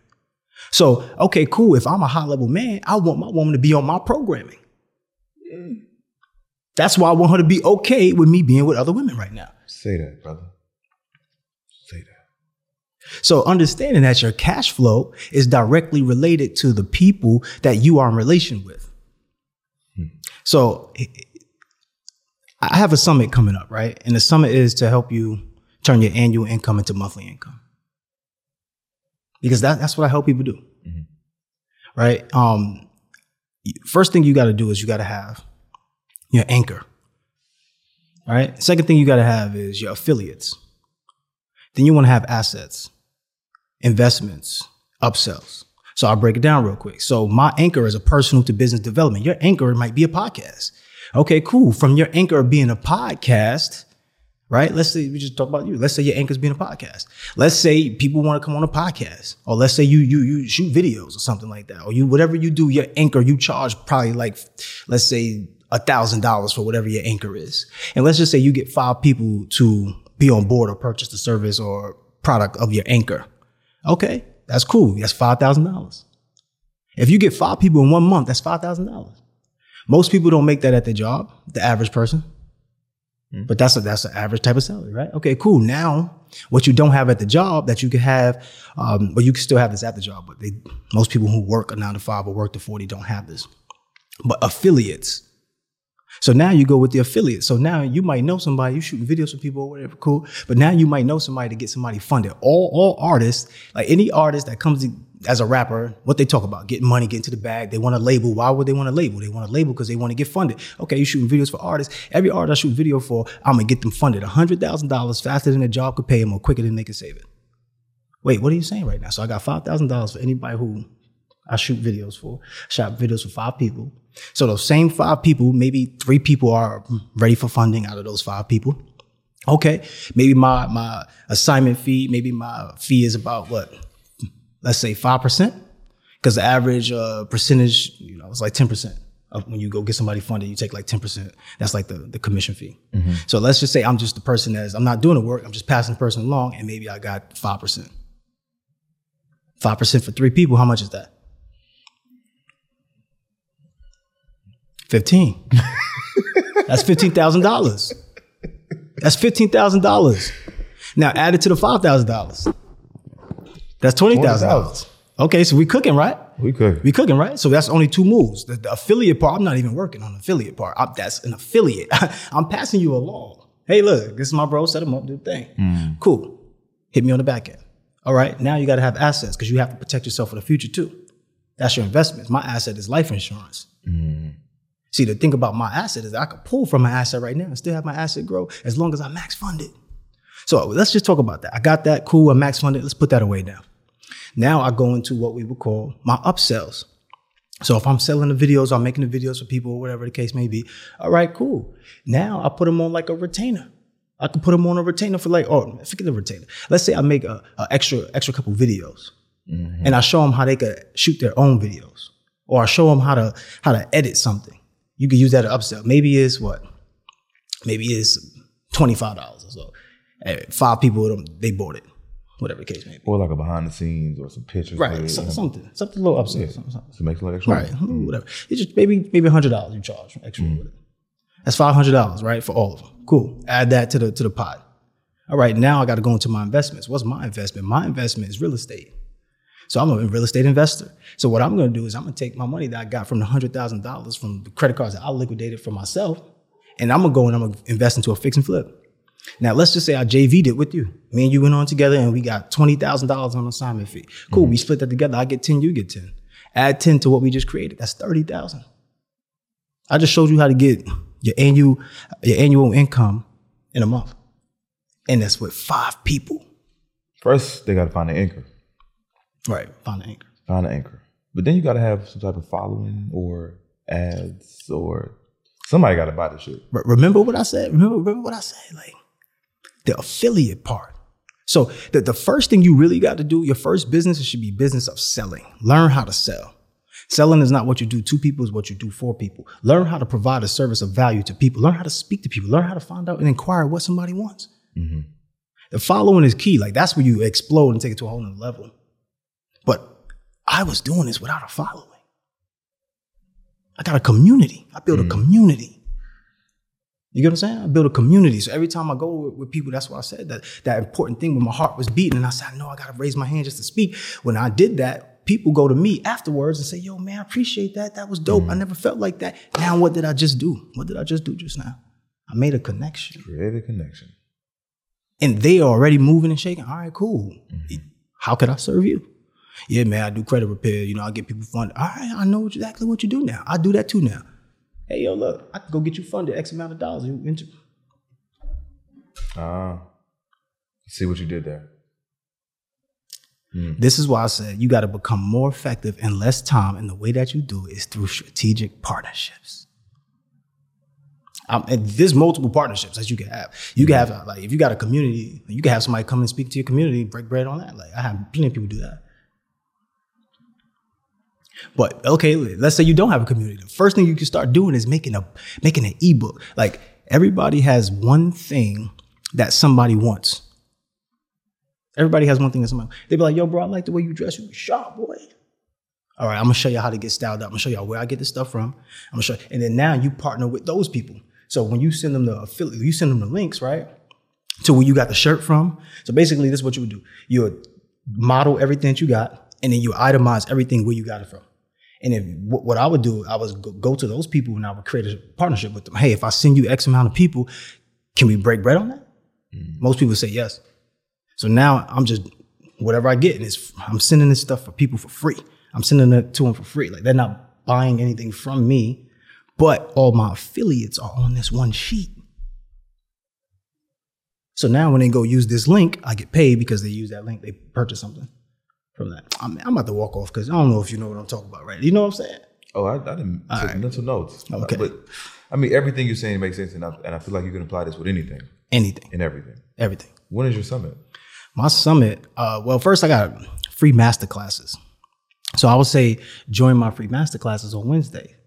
So, okay, cool. If I'm a high level man, I want my woman to be on my programming. That's why I want her to be okay with me being with other women right now. Say that, brother. Say that. So understanding that your cash flow is directly related to the people that you are in relation with. Hmm. So I have a summit coming up, right? And the summit is to help you turn your annual income into monthly income. Because that, that's what I help people do. Right? Um, first thing you got to do is you got to have your anchor. Right. Second thing you got to have is your affiliates. Then you want to have assets, investments, upsells. So I'll break it down real quick. So my anchor is a personal to business development. Your anchor might be a podcast. Okay, cool. From your anchor being a podcast, right? Let's say we just talk about you. Let's say your anchor's being a podcast. Let's say people want to come on a podcast, or let's say you you you shoot videos or something like that, or you whatever you do, your anchor you charge probably like let's say a thousand dollars for whatever your anchor is, and let's just say you get five people to be on board or purchase the service or product of your anchor. Okay, that's cool. That's five thousand dollars. If you get five people in one month, that's five thousand dollars. Most people don't make that at their job, the average person. But that's a that's an average type of salary, right? Okay, cool. Now, what you don't have at the job that you could have, um, but you can still have this at the job. But they, most people who work a nine to five or work to forty don't have this. But affiliates. So now you go with the affiliates. So now you might know somebody, you shooting videos for people or whatever, cool. But now you might know somebody to get somebody funded. All all artists, like any artist that comes in as a rapper, what they talk about, getting money, getting to the bag. They want a label. Why would they want a label? They want a label because they want to get funded. Okay, you shooting videos for artists. Every artist I shoot video for, I'm gonna get them funded. hundred thousand dollars faster than a job could pay them or quicker than they can save it. Wait, what are you saying right now? So I got five thousand dollars for anybody who I shoot videos for. Shot videos for five people. So those same five people, maybe three people are ready for funding out of those five people. Okay, maybe my my assignment fee, maybe my fee is about what? Let's say five percent, because the average uh, percentage, you know, it's like ten percent. Of when you go get somebody funded, you take like ten percent. That's like the the commission fee. So let's just say I'm just the person that's I'm not doing the work. I'm just passing the person along, and maybe I got five percent. Five percent for three people. How much is that? Fifteen. That's fifteen thousand dollars. That's fifteen thousand dollars. Now add it to the five thousand dollars. That's twenty thousand dollars. Okay, so we cooking, right? We could. We cooking, right? So that's only two moves. The, the affiliate part, I'm not even working on the affiliate part. I'm, that's an affiliate. I'm passing you along. Hey, look, this is my bro. Set him up, do the thing. Mm. Cool. Hit me on the back end. All right. Now you got to have assets because you have to protect yourself for the future too. That's your investments. My asset is life insurance. Mm. See, the thing about my asset is I could pull from my asset right now and still have my asset grow as long as I max funded. So let's just talk about that. I got that. Cool. I max funded. Let's put that away now. Now I go into what we would call my upsells. So if I'm selling the videos, I'm making the videos for people, or whatever the case may be. All right, cool. Now I put them on like a retainer. I can put them on a retainer for like, oh, forget the retainer. Let's say I make a, a extra extra couple videos, and I show them how they could shoot their own videos, or I show them how to how to edit something. You could use that to upsell. Maybe it's what? Maybe it's twenty five dollars or so. Eh, Five people, them, they bought it, whatever the case may be. Or like a behind the scenes or some pictures. Right, some- something, something a little upsell. something- something. to make some extra. Right, hmm, whatever. It's just maybe maybe hundred dollars you charge extra it. That's five hundred dollars, right, for all of them. Cool. Add that to the to the pot. All right, now I got to go into my investments. What's my investment? My investment is real estate. So I'm a real estate investor. So what I'm going to do is I'm going to take my money that I got from the hundred thousand dollars from the credit cards that I liquidated for myself, and I'm gonna go and I'm gonna invest into a fix and flip. Now let's just say I JV'd it with you. Me and you went on together and we got twenty thousand dollars on assignment fee. Cool. Mm-hmm. We split that together. I get ten, you get ten. Add ten to what we just created. That's thirty thousand. I just showed you how to get your annual your annual income in a month, and that's with five people. First, they got to find an anchor. Right. Find an anchor. Find an anchor. But then you got to have some type of following or ads or somebody got to buy the shit. Remember what I said? Remember, remember what I said? Like the affiliate part. So the, the first thing you really got to do, your first business, it should be business of selling. Learn how to sell. Selling is not what you do to people, is what you do for people. Learn how to provide a service of value to people. Learn how to speak to people. Learn how to find out and inquire what somebody wants. Mm-hmm. The following is key. Like that's where you explode and take it to a whole new level. But I was doing this without a following. I got a community. I built a mm. community. You get what I'm saying? I build a community. So every time I go with, with people, that's what I said that that important thing when my heart was beating, and I said, no, I gotta raise my hand just to speak. When I did that, people go to me afterwards and say, yo, man, I appreciate that. That was dope. I mm. never felt like that. Now what did I just do? What did I just do just now? I made a connection. Create a connection. And they are already moving and shaking. All right, cool. Mm-hmm. How could I serve you? Yeah, man, I do credit repair. You know, I get people funded. All right, I know exactly what you do now. I do that too now. Hey, yo, look, I can go get you funded X amount of dollars. You inter- Ah. See what you did there. This is why I said you got to become more effective in less time, and the way that you do is through strategic partnerships. Um, and there's multiple partnerships that you can have. You can have uh, like if you got a community, you can have somebody come and speak to your community, break bread on that. Like I have plenty of people do that. But okay, let's say you don't have a community. The first thing you can start doing is making a making an ebook. Like everybody has one thing that somebody wants. Everybody has one thing that somebody they be like, yo, bro, I like the way you dress. You sharp, boy. All right, I'm gonna show you how to get styled up. I'm gonna show y'all where I get this stuff from. I'm gonna show, and then now you partner with those people. So when you send them the affiliate, you send them the links, right? To where you got the shirt from. So basically, this is what you would do. You would model everything that you got, and then you itemize everything where you got it from. And if what, I would do, I was go, go to those people and I would create a partnership with them. Hey, if I send you X amount of people, can we break bread on that? Mm. Most people say yes. So now I'm just whatever I get, and it's I'm sending this stuff for people for free. I'm sending it to them for free. Like they're not buying anything from me, but all my affiliates are on this one sheet. So now when they go use this link, I get paid because they use that link. They purchase something from that. I'm, I'm about to walk off because I don't know if you know what I'm talking about, right? You know what I'm saying? Oh, I, I didn't take right. mental notes. Okay. But I mean, everything you're saying makes sense, and I, and I feel like you can apply this with anything Anything, and everything. everything. When is your summit? My summit, uh, well, first I got free master classes. So I would say join my free master classes on Wednesday.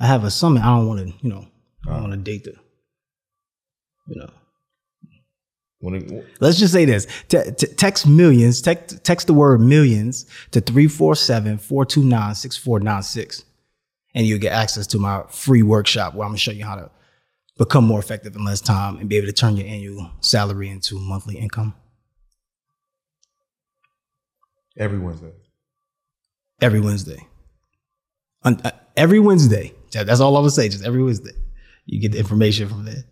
I have a summit. I don't want to, you know, I don't want to date the, you know. It, Let's just say this. Te- te- text millions, text, text the word millions to 347 429 6496. And you'll get access to my free workshop where I'm going to show you how to become more effective in less time and be able to turn your annual salary into monthly income every Wednesday. every Wednesday. On, uh, every Wednesday. That's all I'm gonna say. Just every Wednesday, you get the information from there.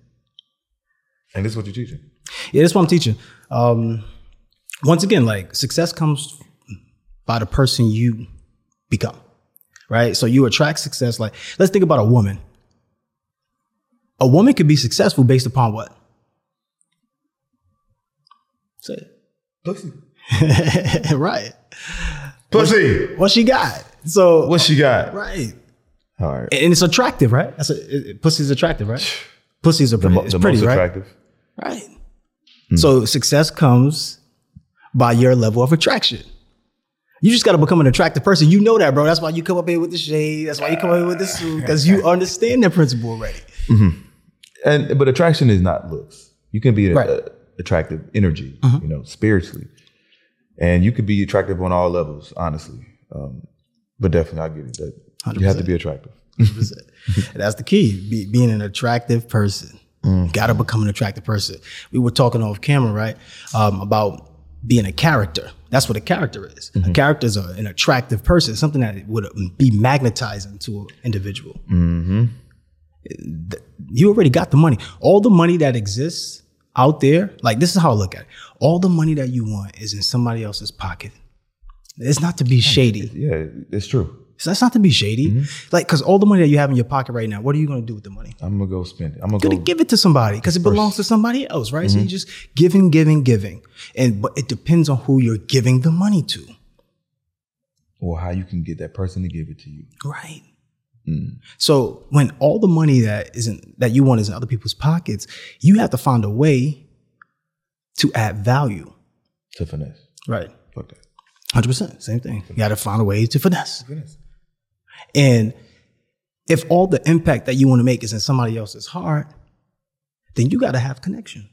And this is what you're teaching. Yeah, that's what I'm teaching. Um, once again, like success comes by the person you become, right? So you attract success. Like, let's think about a woman. A woman could be successful based upon what? Say it. Pussy. right. Pussy. What she got. So What she got? right. All right. And it's attractive, right? That's a, it, pussy's attractive, right? Pussy's a The, pretty, mo- it's the pretty, most attractive. right? attractive. Right. So success comes by your level of attraction. You just got to become an attractive person. You know that, bro. That's why you come up here with the shade. That's why you come up here with the suit because you understand that principle already. Mm-hmm. And but attraction is not looks. You can be a, Right. a- attractive energy, mm-hmm. you know, spiritually, and you could be attractive on all levels, honestly. Um, but definitely, I get it. That you have to be attractive. And that's the key. Be, being an attractive person. Mm, got to become an attractive person. We were talking off camera, right? Um, about being a character. That's what a character is. A mm-hmm. character is a, an attractive person, something that would um, be magnetizing to an individual. Mm-hmm. Th- You already got the money. All the money that exists out there, like this is how I look at it. All the money that you want is in somebody else's pocket. It's not to be shady. Yeah, it's true. So that's not to be shady. Mm-hmm. Like, because all the money that you have in your pocket right now, what are you going to do with the money? I'm gonna go spend it. I'm going go. to give it to somebody because it belongs to somebody else, right? So you mm-hmm. just giving, giving, giving. And but it depends on who you're giving the money to. or how you can get that person to give it to you. Right. Mm. So when all the money that isn't that you want is in other people's pockets, you have to find a way to add value. To finesse. Right. Fuck that. Hundred percent. Same thing. You got to find a way to finesse. Finesse. And if all the impact that you want to make is in somebody else's heart, then you got to have connection.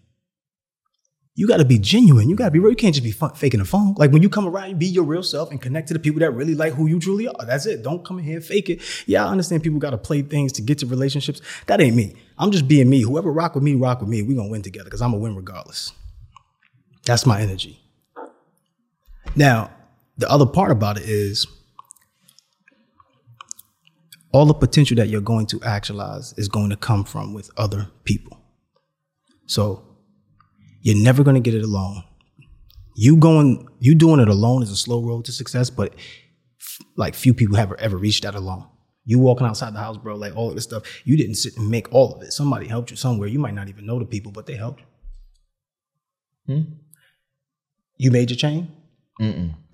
You got to be genuine. You got to be real. You can't just be fun, faking a phone. Like when you come around, you be your real self and connect to the people that really like who you truly are. That's it. Don't come in here fake it. Yeah, I understand people got to play things to get to relationships. That ain't me. I'm just being me. Whoever rock with me, rock with me. We're going to win together because I'm going to win regardless. That's my energy. Now, the other part about it is all the potential that you're going to actualize is going to come from with other people. So you're never going to get it alone. You going, you doing it alone is a slow road to success, but f- like few people have ever reached that alone. You walking outside the house, bro, like all of this stuff, you didn't sit and make all of it. Somebody helped you somewhere. You might not even know the people, but they helped you. Hmm? You made your chain.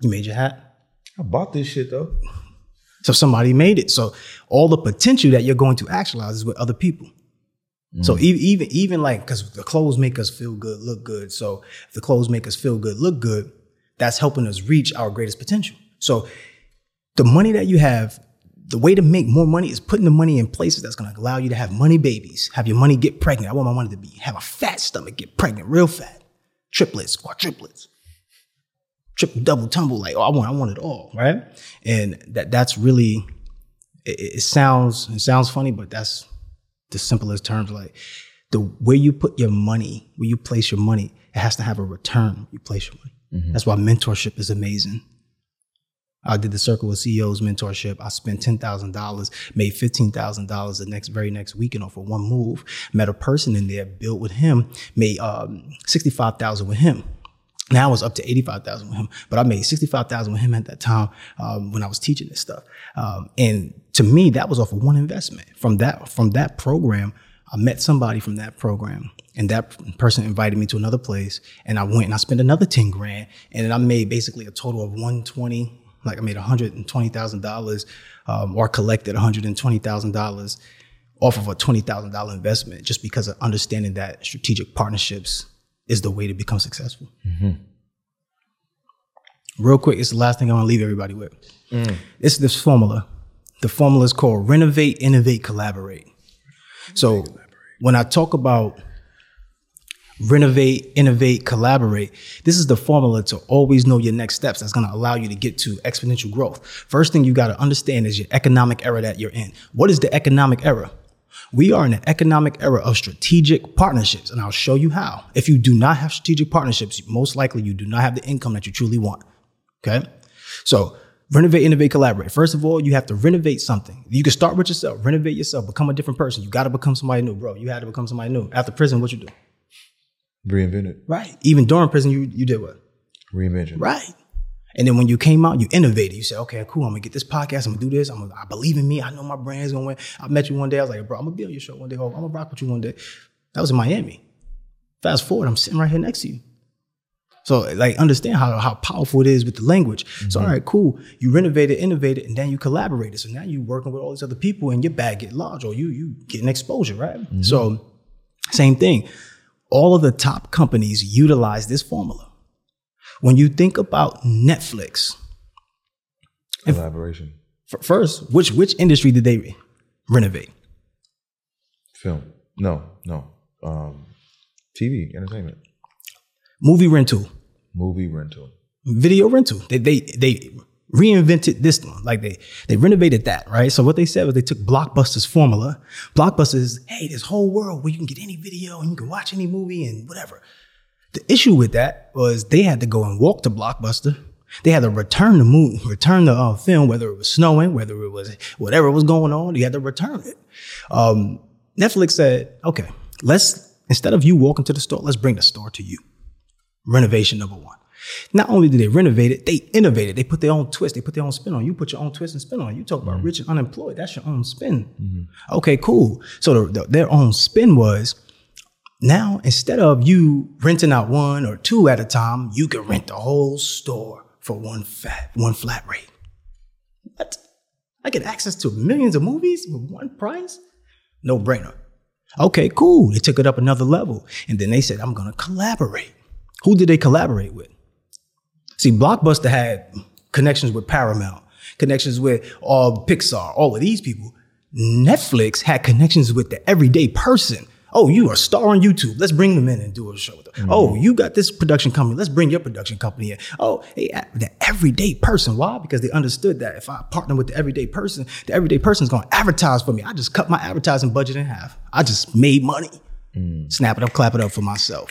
You made your hat. I bought this shit though. So somebody made it. So all the potential that you're going to actualize is with other people. So mm. even even even like because the clothes make us feel good, look good. So if the clothes make us feel good, look good, that's helping us reach our greatest potential. So the money that you have, the way to make more money is putting the money in places that's going to allow you to have money babies, have your money get pregnant. I want my money to be have a fat stomach, get pregnant real fat, triplets, quadruplets triple, double, tumble. Like, oh, I want, I want it all, right? And that that's really, it, it sounds, it sounds funny, but that's the simplest terms. Like, the where you put your money, where you place your money, it has to have a return. You place your money. That's why mentorship is amazing. I did the Circle of CEOs mentorship. I spent ten thousand dollars, made fifteen thousand dollars the next very next weekend off of one move. Met a person in there, built with him, made um, sixty five thousand with him. Now it's up to eighty five thousand with him, but I made sixty five thousand with him at that time um, when I was teaching this stuff. Um, and to me, that was off of one investment. From that from that program, I met somebody from that program, and that person invited me to another place, and I went and I spent another ten grand, and then I made basically a total of one twenty. Like I made one hundred and twenty thousand dollars, um, or collected one hundred and twenty thousand dollars off of a twenty thousand dollar investment, just because of understanding that strategic partnerships is the way to become successful. Mm-hmm. Real quick, it's the last thing I want to leave everybody with. Mm. It's this formula. The formula is called renovate, innovate, collaborate. So when I talk about renovate, innovate, collaborate, this is the formula to always know your next steps that's going to allow you to get to exponential growth. First thing you got to understand is your economic era that you're in. What is the economic era? We are in an economic era of strategic partnerships, and I'll show you how. If you do not have strategic partnerships, most likely you do not have the income that you truly want. Okay. So Renovate, innovate, collaborate. First of all, you have to renovate something. You can start with yourself, renovate yourself, become a different person. You got to become somebody new, bro. You had to become somebody new. After prison, what you do? Reinvented. Right. Even during prison, you you did what? Reinvention. Right. And then when you came out, you innovated. You said, okay, cool. I'm gonna get this podcast. I'm gonna do this. I'm gonna, I believe in me. I know my brand's gonna win. I met you one day. I was like, bro, I'm gonna be on your show one day. I'm gonna rock with you one day. That was in Miami. Fast forward, I'm sitting right here next to you. So like understand how, how powerful it is with the language. So mm-hmm. all right, cool. You renovated, innovated, and then you collaborated. So now you're working with all these other people and your bag get large or you you getting exposure, right? Mm-hmm. So same thing. All of the top companies utilize this formula. When you think about Netflix, Collaboration. f- first, which which industry did they renovate? Film. No, no. Um, TV, entertainment, Movie rental, movie rental. video rental. They they they reinvented this one. Like they they renovated that, right? So what they said was they took Blockbuster's formula. Blockbuster is, hey, this whole world where you can get any video and you can watch any movie and whatever. The issue with that was they had to go and walk to Blockbuster. They had to return the movie, return the uh, film, whether it was snowing, whether it was whatever was going on. You had to return it. Um, Netflix said, okay, let's instead of you walking to the store, let's bring the store to you. Renovation number one. Not only did they renovate it, they innovated. They put their own twist. They put their own spin on. You put your own twist and spin on. You talk about rich and unemployed. That's your own spin. Okay, cool. So the, the- their own spin was now instead of you renting out one or two at a time, you can rent the whole store for one fat one flat rate. What? I get access to millions of movies with one price? No brainer. Okay, cool. They took it up another level. And then they said, I'm going to collaborate. Who did they collaborate with? See, Blockbuster had connections with Paramount, connections with all Pixar, all of these people. Netflix had connections with the everyday person. Oh, you are a star on YouTube. Let's bring them in and do a show with them. Mm-hmm. Oh, you got this production company. Let's bring your production company in. Oh, hey, the everyday person. Why? Because they understood that if I partner with the everyday person, the everyday person is going to advertise for me. I just cut my advertising budget in half. I just made money. Mm. Snap it up, clap it up for myself.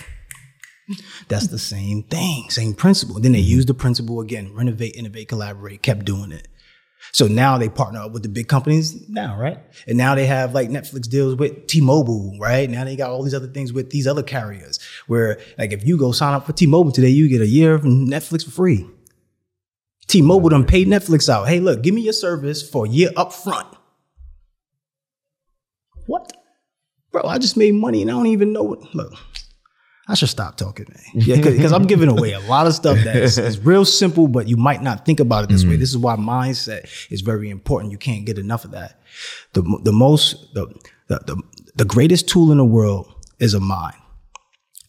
That's the same thing, same principle. Then they mm-hmm. used the principle again, renovate, innovate, collaborate, kept doing it. So now they partner up with the big companies now, right? And now they have like Netflix deals with T-Mobile, right? Now they got all these other things with these other carriers where like if you go sign up for T-Mobile today, you get a year of Netflix for free. T-Mobile done paid Netflix out. Hey, look, give me your service for a year up front. What? Bro, I just made money and I don't even know what. Look, I should stop talking, man. Yeah, because I'm giving away a lot of stuff that is, is real simple, but you might not think about it this way. Mm. This is why mindset is very important. You can't get enough of that. The the most the the the, the greatest tool in the world is a mind.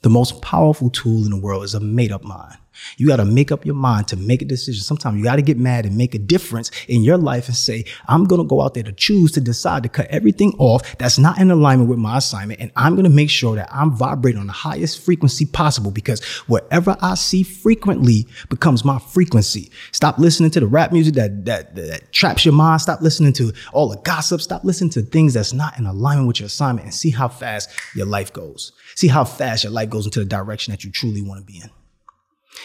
The most powerful tool in the world is a made up mind. You got to make up your mind to make a decision. Sometimes you got to get mad and make a difference in your life and say, I'm going to go out there to choose to decide to cut everything off that's not in alignment with my assignment. And I'm going to make sure that I'm vibrating on the highest frequency possible because whatever I see frequently becomes my frequency. Stop listening to the rap music that, that, that traps your mind. Stop listening to all the gossip. Stop listening to things that's not in alignment with your assignment and see how fast your life goes. See how fast your life goes into the direction that you truly want to be in.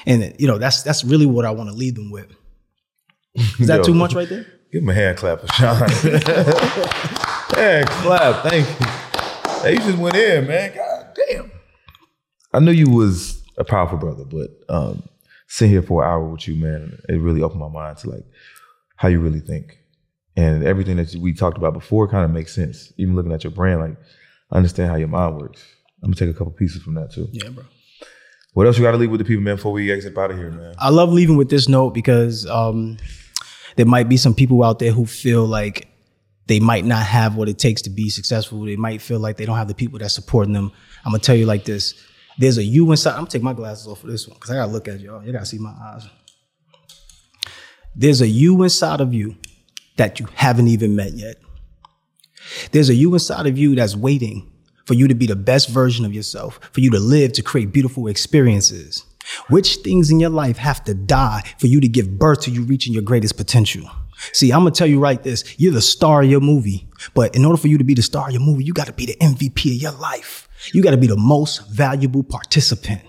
And you know, that's that's really what I want to leave them with. Is that Yo. too much right there? Give him a hand clap for Sean. hand clap. Thank you. Hey, you just went in, man. God damn. I knew you was a powerful brother, but um, sitting here for an hour with you, man, it really opened my mind to like how you really think. And everything that we talked about before kind of makes sense. Even looking at your brand, like I understand how your mind works. I'm gonna take a couple pieces from that too. Yeah, bro. What else you gotta leave with the people, man, before we exit out of here, man? I love leaving with this note because um, there might be some people out there who feel like they might not have what it takes to be successful. They might feel like they don't have the people that's supporting them. I'm gonna tell you like this: there's a you inside. I'm gonna take my glasses off for this one because I gotta look at y'all. You gotta see my eyes. There's a you inside of you that you haven't even met yet. There's a you inside of you that's waiting for you to be the best version of yourself, for you to live to create beautiful experiences. Which things in your life have to die for you to give birth to you reaching your greatest potential? See, I'm gonna tell you right this. You're the star of your movie. But in order for you to be the star of your movie, you gotta be the MVP of your life. You gotta be the most valuable participant.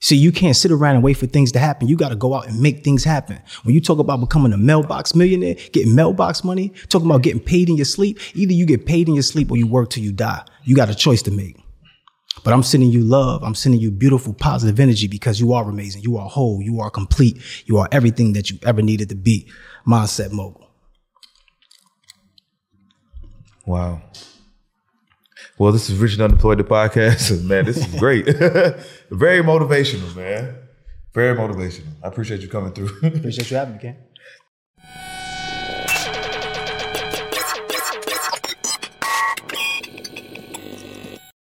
See, you can't sit around and wait for things to happen. You got to go out and make things happen. When you talk about becoming a mailbox millionaire, getting mailbox money, talking about getting paid in your sleep, either you get paid in your sleep or you work till you die. You got a choice to make. But I'm sending you love. I'm sending you beautiful, positive energy because you are amazing. You are whole. You are complete. You are everything that you ever needed to be. Mindset mogul. Wow. Well, this is Rich and Unemployed, the podcast. man, this is great. Very motivational, man. Very motivational. I appreciate you coming through. Appreciate you having me, Ken.